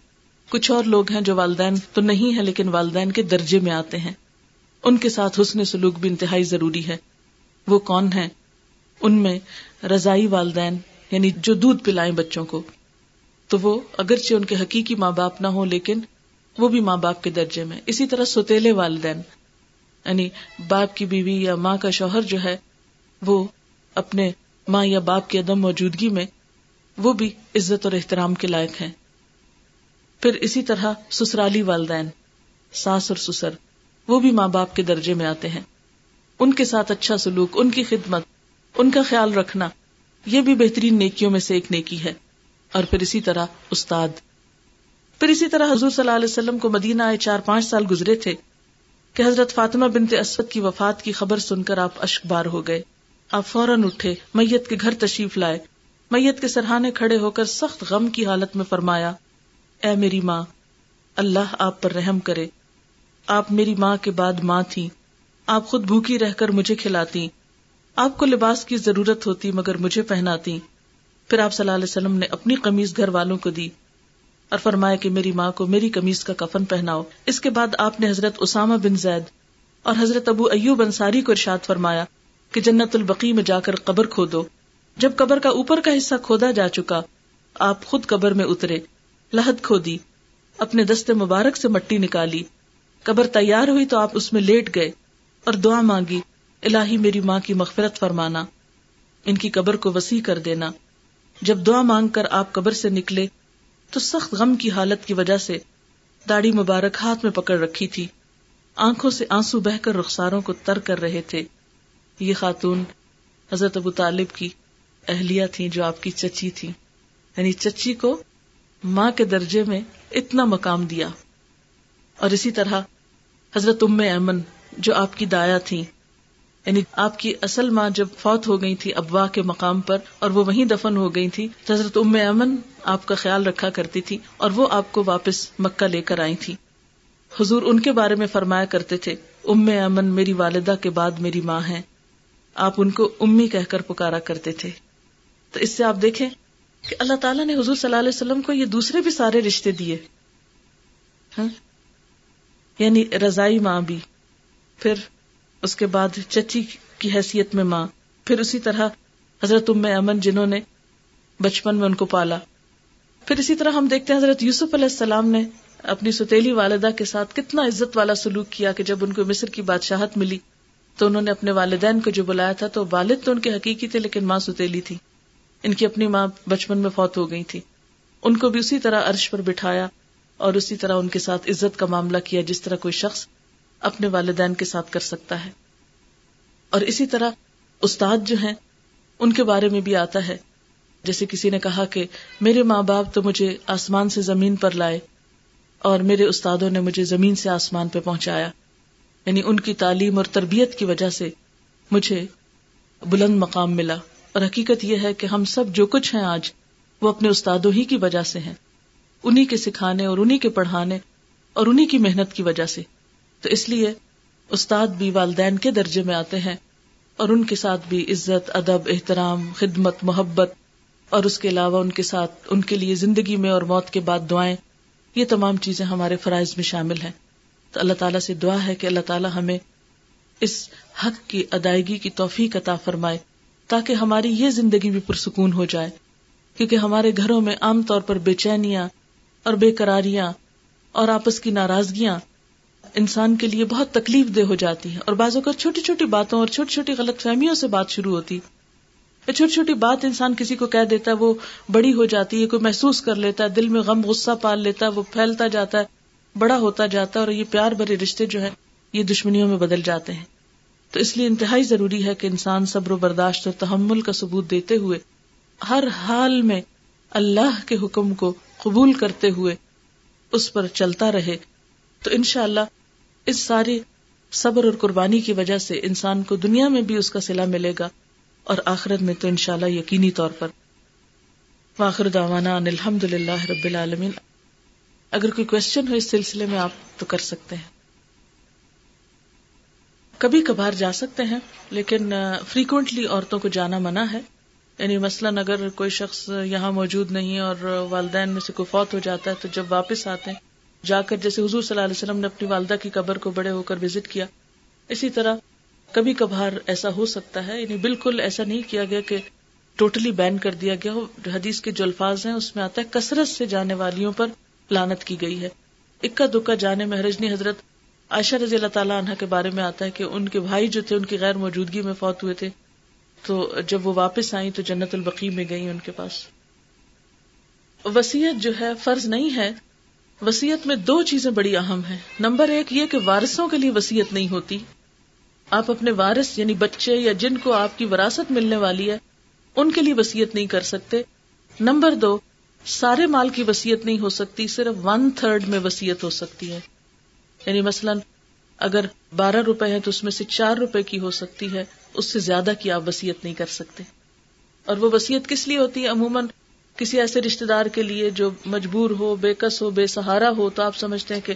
کچھ اور لوگ ہیں جو والدین تو نہیں ہے لیکن والدین کے درجے میں آتے ہیں۔ ان کے ساتھ حسن سلوک بھی انتہائی ضروری ہے۔ وہ کون ہے ان میں رضائی والدین یعنی جو دودھ پلائیں بچوں کو۔ تو وہ اگرچہ ان کے حقیقی ماں باپ نہ ہو لیکن وہ بھی ماں باپ کے درجے میں۔ اسی طرح سوتےلے والدین یعنی باپ کی بیوی یا ماں کا شوہر جو ہے، وہ اپنے ماں یا باپ کی عدم موجودگی میں وہ بھی عزت اور احترام کے لائق ہیں۔ پھر اسی طرح سسرالی والدین، ساس اور سسر، وہ بھی ماں باپ کے درجے میں آتے ہیں۔ ان کے ساتھ اچھا سلوک، ان کی خدمت، ان کا خیال رکھنا، یہ بھی بہترین نیکیوں میں سے ایک نیکی ہے۔ اور پھر اسی طرح استاد۔ پھر اسی طرح حضور صلی اللہ علیہ وسلم کو مدینہ آئے چار پانچ سال گزرے تھے کہ حضرت فاطمہ بنت اسود کی وفات کی خبر سن کر آپ اشک بار ہو گئے۔ آپ فوراً اٹھے، میت کے گھر تشریف لائے۔ میت کے سرحانے کھڑے ہو کر سخت غم کی حالت میں فرمایا، اے میری ماں، اللہ آپ پر رحم کرے۔ آپ میری ماں کے بعد ماں تھی آپ خود بھوکی رہ کر مجھے کھلاتی۔ آپ کو لباس کی ضرورت ہوتی مگر مجھے پہناتی۔ پھر آپ صلی اللہ علیہ وسلم نے اپنی قمیض گھر والوں کو دی اور فرمایا کہ میری ماں کو میری قمیض کا کفن پہناؤ۔ اس کے بعد آپ نے حضرت اسامہ بن زید اور حضرت ابو ایوب انصاری کو ارشاد فرمایا کہ جنت البقی میں جا کر قبر کھودو۔ جب قبر کا اوپر کا حصہ کھودا جا چکا، آپ خود قبر میں اترے، لہد کھودی، اپنے دستے مبارک سے مٹی نکالی۔ قبر تیار ہوئی تو آپ اس میں لیٹ گئے اور دعا مانگی، الہی میری ماں کی مغفرت فرمانا، ان کی قبر کو وسیع کر دینا۔ جب دعا مانگ کر آپ قبر سے نکلے، تو سخت غم کی حالت کی وجہ سے داڑھی مبارک ہاتھ میں پکڑ رکھی تھی۔ آنکھوں سے آنسو بہ کر رخساروں کو تر کر رہے تھے۔ یہ خاتون حضرت ابو طالب کی اہلیہ تھی جو آپ کی چچی تھی یعنی چچی کو ماں کے درجے میں اتنا مقام دیا۔ اور اسی طرح حضرت ام ایمن جو آپ کی دایا تھی یعنی آپ کی اصل ماں جب فوت ہو گئی تھی ابوا کے مقام پر اور وہ وہیں دفن ہو گئی تھی حضرت ام امن آپ کا خیال رکھا کرتی تھی اور وہ آپ کو واپس مکہ لے کر آئی تھی حضور ان کے بارے میں فرمایا کرتے تھے، ام امن میری والدہ کے بعد میری ماں ہے آپ ان کو امی کہہ کر پکارا کرتے تھے۔ تو اس سے آپ دیکھیں کہ اللہ تعالیٰ نے حضور صلی اللہ علیہ وسلم کو یہ دوسرے بھی سارے رشتے دیے۔ ہاں؟ یعنی رضائی ماں بھی، پھر اس کے بعد چچی کی حیثیت میں ماں، پھر اسی طرح حضرت ام امن جنہوں نے بچپن میں ان کو پالا۔ پھر اسی طرح ہم دیکھتے ہیں حضرت یوسف علیہ السلام نے اپنی ستیلی والدہ کے ساتھ کتنا عزت والا سلوک کیا کہ جب ان کو مصر کی بادشاہت ملی۔ تو انہوں نے اپنے والدین کو جو بلایا تھا تو والد تو ان کے حقیقی تھے لیکن ماں ستیلی تھی۔ ان کی اپنی ماں بچپن میں فوت ہو گئی تھی۔ ان کو بھی اسی طرح عرش پر بٹھایا اور اسی طرح ان کے ساتھ عزت کا معاملہ کیا جس طرح کوئی شخص اپنے والدین کے ساتھ کر سکتا ہے۔ اور اسی طرح استاد جو ہیں، ان کے بارے میں بھی آتا ہے۔ جیسے کسی نے کہا کہ میرے ماں باپ تو مجھے آسمان سے زمین پر لائے اور میرے استادوں نے مجھے زمین سے آسمان پہ پہنچایا۔ یعنی ان کی تعلیم اور تربیت کی وجہ سے مجھے بلند مقام ملا اور حقیقت یہ ہے کہ ہم سب جو کچھ ہیں آج، وہ اپنے استادوں ہی کی وجہ سے ہیں۔ انہی کے سکھانے اور انہی کے پڑھانے اور انہی کی محنت کی وجہ سے۔ تو اس لیے استاد بھی والدین کے درجے میں آتے ہیں اور ان کے ساتھ بھی عزت، ادب، احترام، خدمت، محبت اور اس کے علاوہ ان کے ساتھ ان کے لیے زندگی میں اور موت کے بعد دعائیں، یہ تمام چیزیں ہمارے فرائض میں شامل ہیں۔ تو اللہ تعالیٰ سے دعا ہے کہ اللہ تعالیٰ ہمیں اس حق کی ادائیگی کی توفیق عطا فرمائے تاکہ ہماری یہ زندگی بھی پرسکون ہو جائے۔ کیونکہ ہمارے گھروں میں عام طور پر بے چینیاں اور بے قراریاں اور آپس کی ناراضگیاں انسان کے لیے بہت تکلیف دہ ہو جاتی ہے اور بعض اوقات چھوٹی چھوٹی باتوں اور چھوٹی چھوٹی غلط فہمیوں سے بات شروع ہوتی چھوٹی چھوٹی بات انسان کسی کو کہہ دیتا ہے وہ بڑی ہو جاتی ہے، کوئی محسوس کر لیتا ہے، دل میں غم، غصہ پال لیتا ہے، وہ پھیلتا جاتا ہے۔ بڑا ہوتا جاتا ہے اور یہ پیار بھرے رشتے جو ہیں، یہ دشمنیوں میں بدل جاتے ہیں۔ تو اس لیے انتہائی ضروری ہے کہ انسان صبر و برداشت اور تحمل کا ثبوت دیتے ہوئے، ہر حال میں اللہ کے حکم کو قبول کرتے ہوئے اس پر چلتا رہے۔ تو انشاءاللہ اللہ اس ساری صبر اور قربانی کی وجہ سے انسان کو دنیا میں بھی اس کا سلا ملے گا اور آخرت میں تو انشاءاللہ یقینی طور پر۔ واخر دعوانا الحمد للہ رب العالمین۔ اگر کوئی کوشچن ہو اس سلسلے میں آپ تو کر سکتے ہیں۔ کبھی کبھار جا سکتے ہیں، لیکن فریکوینٹلی عورتوں کو جانا منع ہے۔ یعنی مثلاً اگر کوئی شخص یہاں موجود نہیں اور والدین میں سے کوئی فوت ہو جاتا ہے تو جب واپس آتے ہیں، جا کر جیسے حضور صلی اللہ علیہ وسلم نے اپنی والدہ کی قبر کو بڑے ہو کر وزٹ کیا۔ اسی طرح کبھی کبھار ایسا ہو سکتا ہے یعنی بالکل ایسا نہیں کیا گیا کہ ٹوٹلی بین کر دیا گیا ہو۔ حدیث کے جو الفاظ ہیں، اس میں آتا ہے، کثرت سے جانے والیوں پر لانت کی گئی ہے۔ اکا دکا جانے میں حضرت عائشہ رضی اللہ تعالیٰ عنہ کے بارے میں آتا ہے کہ ان کے بھائی جو تھے، ان کی غیر موجودگی میں فوت ہوئے تھے۔ تو جب وہ واپس آئیں تو جنت البقی میں گئی ان کے پاس۔ وسیعت جو ہے، فرض نہیں ہے۔ وسیعت میں دو چیزیں بڑی اہم ہیں۔ نمبر ایک یہ کہ وارثوں کے لیے وسیعت نہیں ہوتی۔ آپ اپنے وارث یعنی بچے یا جن کو آپ کی وراثت ملنے والی ہے، ان کے لیے وسیعت نہیں کر سکتے۔ نمبر دو سارے مال کی وسیعت نہیں ہو سکتی، صرف ون تھرڈ میں وسیعت ہو سکتی ہے۔ یعنی مثلا اگر بارہ روپے ہے تو اس میں سے چار روپے کی ہو سکتی ہے، اس سے زیادہ کی آپ وسیعت نہیں کر سکتے۔ اور وہ وسیعت کس لیے ہوتی ہے؟ عموماً کسی ایسے رشتے دار کے لیے جو مجبور ہو، بے کس ہو، بے سہارا ہو، تو آپ سمجھتے ہیں کہ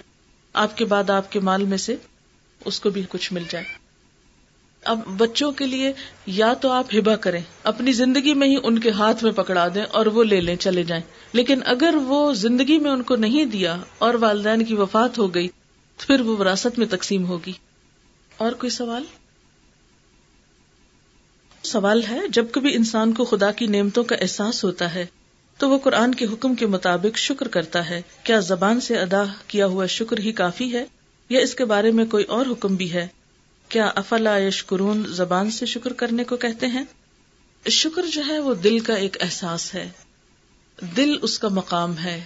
آپ کے بعد آپ کے مال میں سے اس کو بھی کچھ مل جائے۔ اب بچوں کے لیے یا تو آپ ہبا کریں، اپنی زندگی میں ہی ان کے ہاتھ میں پکڑا دیں اور وہ لے لیں، چلے جائیں۔ لیکن اگر وہ زندگی میں ان کو نہیں دیا اور والدین کی وفات ہو گئی، تو پھر وہ وراثت میں تقسیم ہوگی۔ اور کوئی سوال؟ سوال ہے، جب کبھی انسان کو خدا کی نعمتوں کا احساس ہوتا ہے، تو وہ قرآن کے حکم کے مطابق شکر کرتا ہے۔ کیا زبان سے ادا کیا ہوا شکر ہی کافی ہے؟ یا اس کے بارے میں کوئی اور حکم بھی ہے؟ کیا افلا یشکرون زبان سے شکر کرنے کو کہتے ہیں؟ شکر جو ہے وہ دل کا ایک احساس ہے۔ دل اس کا مقام ہے۔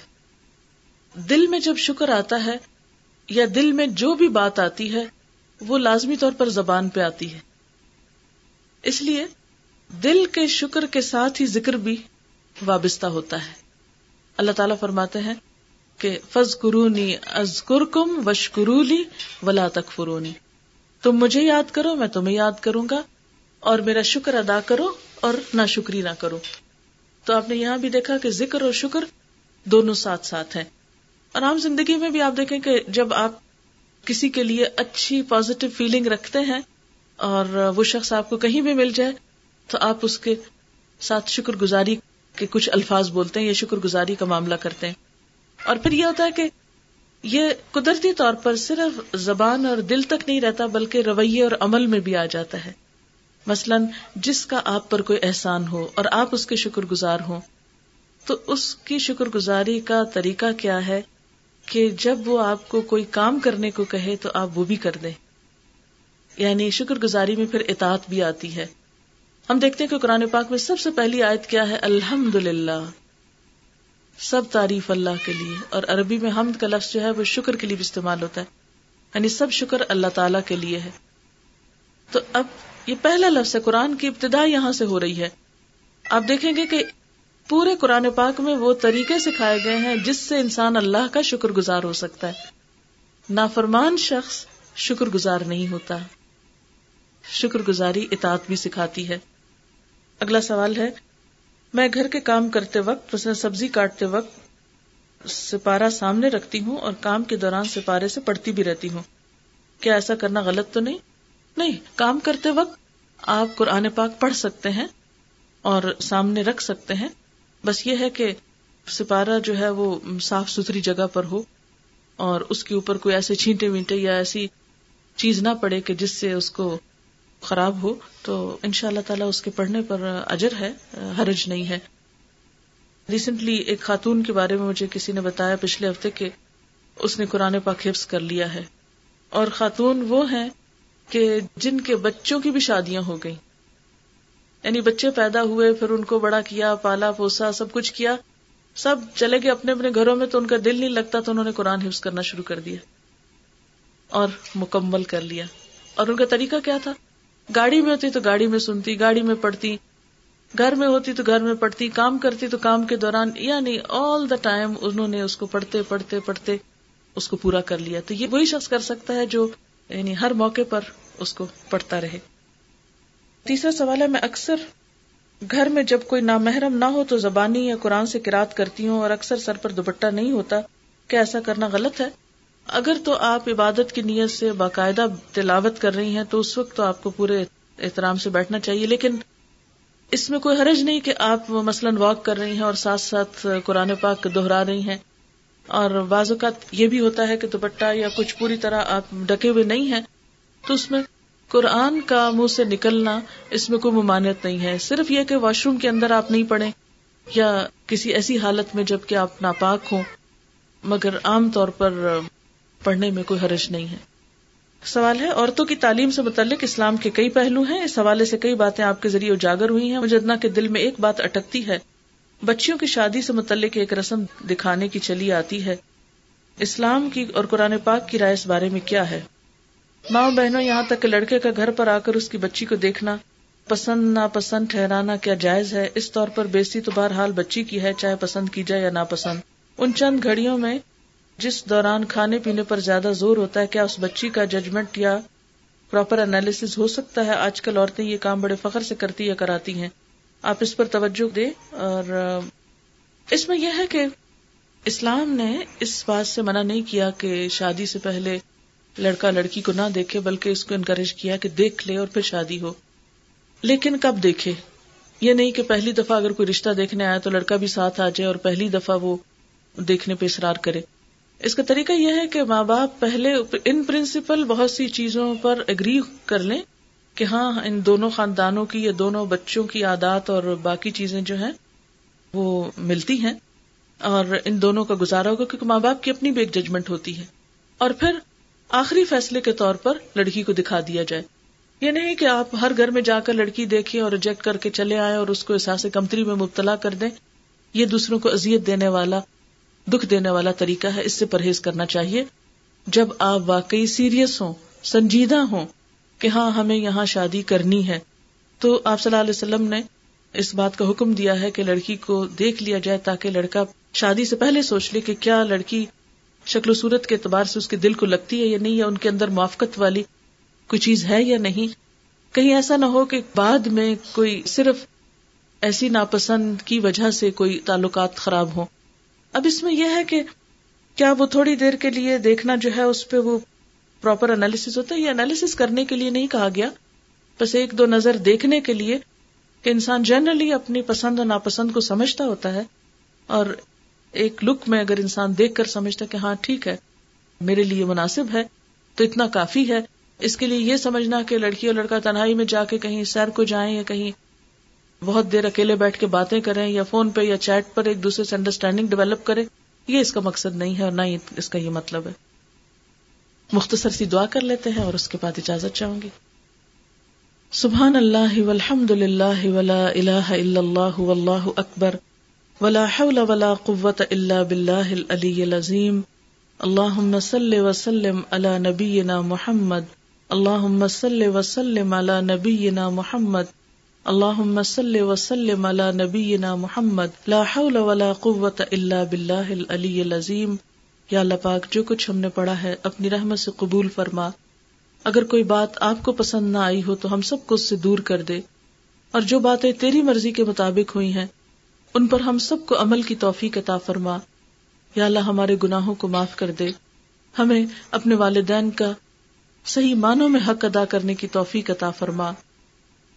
دل میں جب شکر آتا ہے یا دل میں جو بھی بات آتی ہے، وہ لازمی طور پر زبان پہ آتی ہے۔ اس لیے دل کے شکر کے ساتھ ہی ذکر بھی وابستہ ہوتا ہے۔ اللہ تعالیٰ فرماتے ہیں کہ فض قرونی از کم وشکرولی ولا تک فرونی تم مجھے یاد کرو، میں تمہیں یاد کروں گا، اور میرا شکر ادا کرو اور نہ شکری نہ کرو۔ تو آپ نے یہاں بھی دیکھا کہ ذکر اور شکر دونوں ساتھ ساتھ ہیں۔ اور عام زندگی میں بھی آپ دیکھیں کہ جب آپ کسی کے لیے اچھی پازیٹو فیلنگ رکھتے ہیں اور وہ شخص آپ کو کہیں بھی مل جائے، تو آپ اس کے ساتھ شکر گزاری کے کچھ الفاظ بولتے ہیں یا شکر گزاری کا معاملہ کرتے ہیں۔ اور پھر یہ ہوتا ہے کہ یہ قدرتی طور پر صرف زبان اور دل تک نہیں رہتا بلکہ رویے اور عمل میں بھی آ جاتا ہے۔ مثلا، جس کا آپ پر کوئی احسان ہو اور آپ اس کے شکر گزار ہوں، تو اس کی شکر گزاری کا طریقہ کیا ہے کہ جب وہ آپ کو کوئی کام کرنے کو کہے تو آپ وہ بھی کر دیں۔ یعنی شکر گزاری میں پھر اطاعت بھی آتی ہے۔ ہم دیکھتے ہیں کہ قرآن پاک میں سب سے پہلی آیت کیا ہے؟ الحمد للہ سب تعریف اللہ کے لیے۔ اور عربی میں حمد کا لفظ جو ہے وہ شکر کے لیے بھی استعمال ہوتا ہے۔ یعنی سب شکر اللہ تعالی کے لیے ہے۔ تو اب یہ پہلا لفظ ہے، قرآن کی ابتدا یہاں سے ہو رہی ہے۔ آپ دیکھیں گے کہ پورے قرآن پاک میں وہ طریقے سکھائے گئے ہیں جس سے انسان اللہ کا شکر گزار ہو سکتا ہے۔ نافرمان شخص شکر گزار نہیں ہوتا۔ شکر گزاری اطاعت بھی سکھاتی ہے۔ اگلا سوال ہے میں گھر کے کام کرتے وقت سبزی کاٹتے وقت سپارہ سامنے رکھتی ہوں اور کام کے دوران سپارے سے پڑھتی بھی رہتی ہوں۔ کیا ایسا کرنا غلط تو نہیں؟ نہیں، کام کرتے وقت آپ قرآن پاک پڑھ سکتے ہیں اور سامنے رکھ سکتے ہیں۔ بس یہ ہے کہ سپارہ جو ہے وہ صاف ستھری جگہ پر ہو اور اس کے اوپر کوئی ایسے چھینٹے وینٹے یا ایسی چیز نہ پڑے کہ جس سے اس کو خراب ہو تو ان شاء اللہ تعالیٰ اس کے پڑھنے پر اجر ہے، حرج نہیں ہے۔ ریسنٹلی ایک خاتون کے بارے میں مجھے کسی نے بتایا پچھلے ہفتے کہ اس نے قرآن پاک حفظ کر لیا ہے۔ اور خاتون وہ ہیں کہ جن کے بچوں کی بھی شادیاں ہو گئی یعنی بچے پیدا ہوئے، پھر ان کو بڑا کیا، پالا، پوسا، سب کچھ کیا۔ سب چلے گئے اپنے اپنے گھروں میں تو ان کا دل نہیں لگتا تو انہوں نے قرآن حفظ کرنا شروع کر دیا اور مکمل کر لیا۔ اور ان کا طریقہ کیا تھا؟ گاڑی میں ہوتی تو گاڑی میں سنتی، گاڑی میں پڑھتی، گھر میں ہوتی تو گھر میں پڑھتی، کام کرتی تو کام کے دوران یعنی آل دا ٹائم انہوں نے اس کو پڑھتے پڑھتے پڑھتے اس کو پورا کر لیا۔ تو یہ وہی شخص کر سکتا ہے جو یعنی ہر موقع پر اس کو پڑھتا رہے۔ تیسرا سوال ہے، میں اکثر گھر میں جب کوئی نامحرم نہ ہو تو زبانی یا قرآن سے کراط کرتی ہوں اور اکثر سر پر دوپٹہ نہیں ہوتا، کیا ایسا کرنا غلط ہے؟ اگر تو آپ عبادت کی نیت سے باقاعدہ تلاوت کر رہی ہیں تو اس وقت تو آپ کو پورے احترام سے بیٹھنا چاہیے، لیکن اس میں کوئی حرج نہیں کہ آپ مثلاً واک کر رہی ہیں اور ساتھ ساتھ قرآن پاک دہرا رہی ہیں۔ اور بعض اوقات یہ بھی ہوتا ہے کہ دوپٹہ یا کچھ پوری طرح آپ ڈکے ہوئے نہیں ہیں، تو اس میں قرآن کا منہ سے نکلنا اس میں کوئی ممانعت نہیں ہے۔ صرف یہ کہ واش روم کے اندر آپ نہیں پڑھیں یا کسی ایسی حالت میں جبکہ آپ ناپاک ہوں، مگر عام طور پر پڑھنے میں کوئی حرج نہیں ہے۔ سوال ہے، عورتوں کی تعلیم سے متعلق اسلام کے کئی پہلو ہیں۔ اس حوالے سے کئی باتیں آپ کے ذریعے اجاگر ہوئی ہیں۔ مجھے اتنا کے دل میں ایک بات اٹکتی ہے۔ بچیوں کی شادی سے متعلق ایک رسم دکھانے کی چلی آتی ہے۔ اسلام کی اور قرآن پاک کی رائے اس بارے میں کیا ہے؟ ماں بہنوں، یہاں تک کہ لڑکے کا گھر پر آ کر اس کی بچی کو دیکھنا، پسند، ناپسند، ٹھہرانا کیا جائز ہے؟ اس طور پر بیسی تو بہرحال بچی کی ہے، چاہے پسند کی جائے یا ناپسند۔ ان چند گھڑیوں میں جس دوران کھانے پینے پر زیادہ زور ہوتا ہے، کیا اس بچی کا ججمنٹ یا پراپر انالیس ہو سکتا ہے؟ آج کل عورتیں یہ کام بڑے فخر سے کرتی یا کراتی ہیں۔ آپ اس پر توجہ دیں اور، اس میں یہ ہے کہ اسلام نے اس بات سے منع نہیں کیا کہ شادی سے پہلے لڑکا لڑکی کو نہ دیکھے، بلکہ اس کو انکریج کیا کہ دیکھ لے اور پھر شادی ہو۔ لیکن کب دیکھے؟ یہ نہیں کہ پہلی دفعہ اگر کوئی رشتہ دیکھنے آیا تو لڑکا بھی ساتھ آ جائے اور پہلی دفعہ وہ دیکھنے پہ اصرار کرے۔ اس کا طریقہ یہ ہے کہ ماں باپ پہلے ان پرنسپل بہت سی چیزوں پر اگری کر لیں کہ ہاں ان دونوں خاندانوں کی یا دونوں بچوں کی عادات اور باقی چیزیں جو ہیں، وہ ملتی ہیں اور ان دونوں کا گزارا ہوگا کیونکہ ماں باپ کی اپنی بھی ایک ججمنٹ ہوتی ہے۔ اور پھر آخری فیصلے کے طور پر لڑکی کو دکھا دیا جائے۔ یہ نہیں کہ آپ ہر گھر میں جا کر لڑکی دیکھیں اور ریجیکٹ کر کے چلے آئے اور اس کو احساس کمتری میں مبتلا کر دیں۔ یہ دوسروں کو اذیت دینے والا دکھ دینے والا طریقہ ہے، اس سے پرہیز کرنا چاہیے۔ جب آپ واقعی سیریس ہوں، سنجیدہ ہوں کہ ہاں ہمیں یہاں شادی کرنی ہے، تو آپ صلی اللہ علیہ وسلم نے اس بات کا حکم دیا ہے کہ لڑکی کو دیکھ لیا جائے تاکہ لڑکا شادی سے پہلے سوچ لے کہ کیا لڑکی شکل و صورت کے اعتبار سے اس کے دل کو لگتی ہے یا نہیں، یا ان کے اندر موافقت والی کوئی چیز ہے یا نہیں۔ کہیں ایسا نہ ہو کہ بعد میں کوئی صرف ایسی ناپسند کی وجہ سے کوئی تعلقات خراب ہو اب اس میں یہ ہے کہ کیا وہ تھوڑی دیر کے لیے دیکھنا جو ہے اس پہ وہ پراپر انالیس ہوتا ہے؟ یہ انالیس کرنے کے لیے نہیں کہا گیا۔ بس ایک دو نظر دیکھنے کے لیے کہ انسان جنرلی اپنی پسند اور ناپسند کو سمجھتا ہوتا ہے اور ایک لک میں اگر انسان دیکھ کر سمجھتا کہ ہاں ٹھیک ہے، میرے لیے مناسب ہے، تو اتنا کافی ہے۔ اس کے لیے یہ سمجھنا کہ لڑکی اور لڑکا تنہائی میں جا کے کہیں سیر کو جائیں یا کہیں بہت دیر اکیلے بیٹھ کے باتیں کریں یا فون پہ یا چیٹ پر ایک دوسرے سے انڈرسٹینڈنگ ڈیولپ کرے یہ اس کا مقصد نہیں ہے اور نہ ہی اس کا یہ مطلب ہے۔ مختصر سی دعا کر لیتے ہیں اور اس کے بعد اجازت چاہوں گی۔ سبحان اللہ والحمد للہ ولا الہ الا اللہ واللہ اکبر۔ ولا حول ولا قوة الا باللہ العلی العظیم۔ اللہم صل وسلم علی نبینا محمد۔ اللہم صل وسلم علی نبینا محمد۔ اللہم صل وسلم علی نبینا محمد، لا حول ولا قوة الا باللہ العلی العظیم۔ یا اللہ پاک، جو کچھ ہم نے پڑھا ہے، اپنی رحمت سے قبول فرما۔ اگر کوئی بات آپ کو پسند نہ آئی ہو تو ہم سب کو اس سے دور کر دے۔ اور جو باتیں تیری مرضی کے مطابق ہوئی ہیں، ان پر ہم سب کو عمل کی توفیق عطا فرما۔ یا اللہ ہمارے گناہوں کو معاف کر دے۔ ہمیں اپنے والدین کا صحیح معنوں میں حق ادا کرنے کی توفیق عطا فرما۔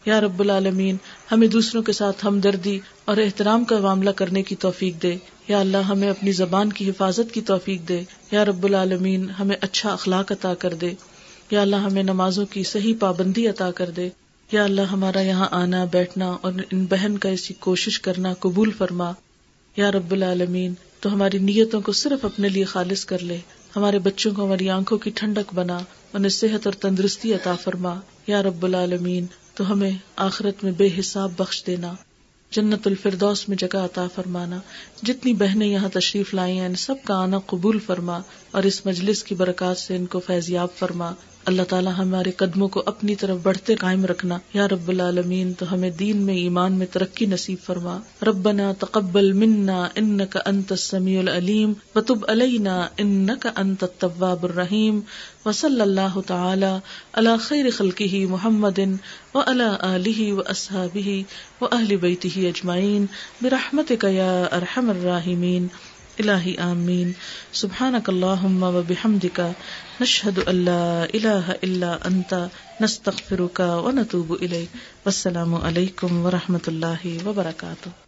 یا رب العالمین، ہمیں دوسروں کے ساتھ ہمدردی اور احترام کا معاملہ کرنے کی توفیق دے۔ یا اللہ، ہمیں اپنی زبان کی حفاظت کی توفیق دے۔ یا رب العالمین، ہمیں اچھا اخلاق عطا کر دے۔ یا اللہ، ہمیں نمازوں کی صحیح پابندی عطا کر دے۔ یا اللہ، ہمارا یہاں آنا، بیٹھنا اور ان بہن کا ایسی کوشش کرنا قبول فرما۔ یا رب العالمین، تو ہماری نیتوں کو صرف اپنے لیے خالص کر لے۔ ہمارے بچوں کو، ہماری آنکھوں کی ٹھنڈک بنا انہیں صحت اور تندرستی عطا فرما۔ یا رب العالمین تو ہمیں آخرت میں بے حساب بخش دینا، جنت الفردوس میں جگہ عطا فرمانا، جتنی بہنیں یہاں تشریف لائی ہیں، ان سب کا آنا قبول فرما، اور اس مجلس کی برکات سے ان کو فیضیاب فرما۔ اللہ تعالیٰ ہمارے قدموں کو اپنی طرف بڑھتے قائم رکھنا۔ یا رب العالمین، تو ہمیں دین میں ایمان میں ترقی نصیب فرما۔ ربنا تقبل منا انك انت السميع العليم وتب علينا انك انت التواب الرحيم وصلى الله تعالى على خير خلقه محمد وعلى اله واصحابه واهل بيته اجمعين برحمتك يا ارحم الراحمين الہی آمین. سبحانک اللہم و بحمدک. نشہد اللہ الہ الا انت. نستغفرک و نتوب الیک. والسلام علیکم ورحمۃ اللہ وبرکاتہ.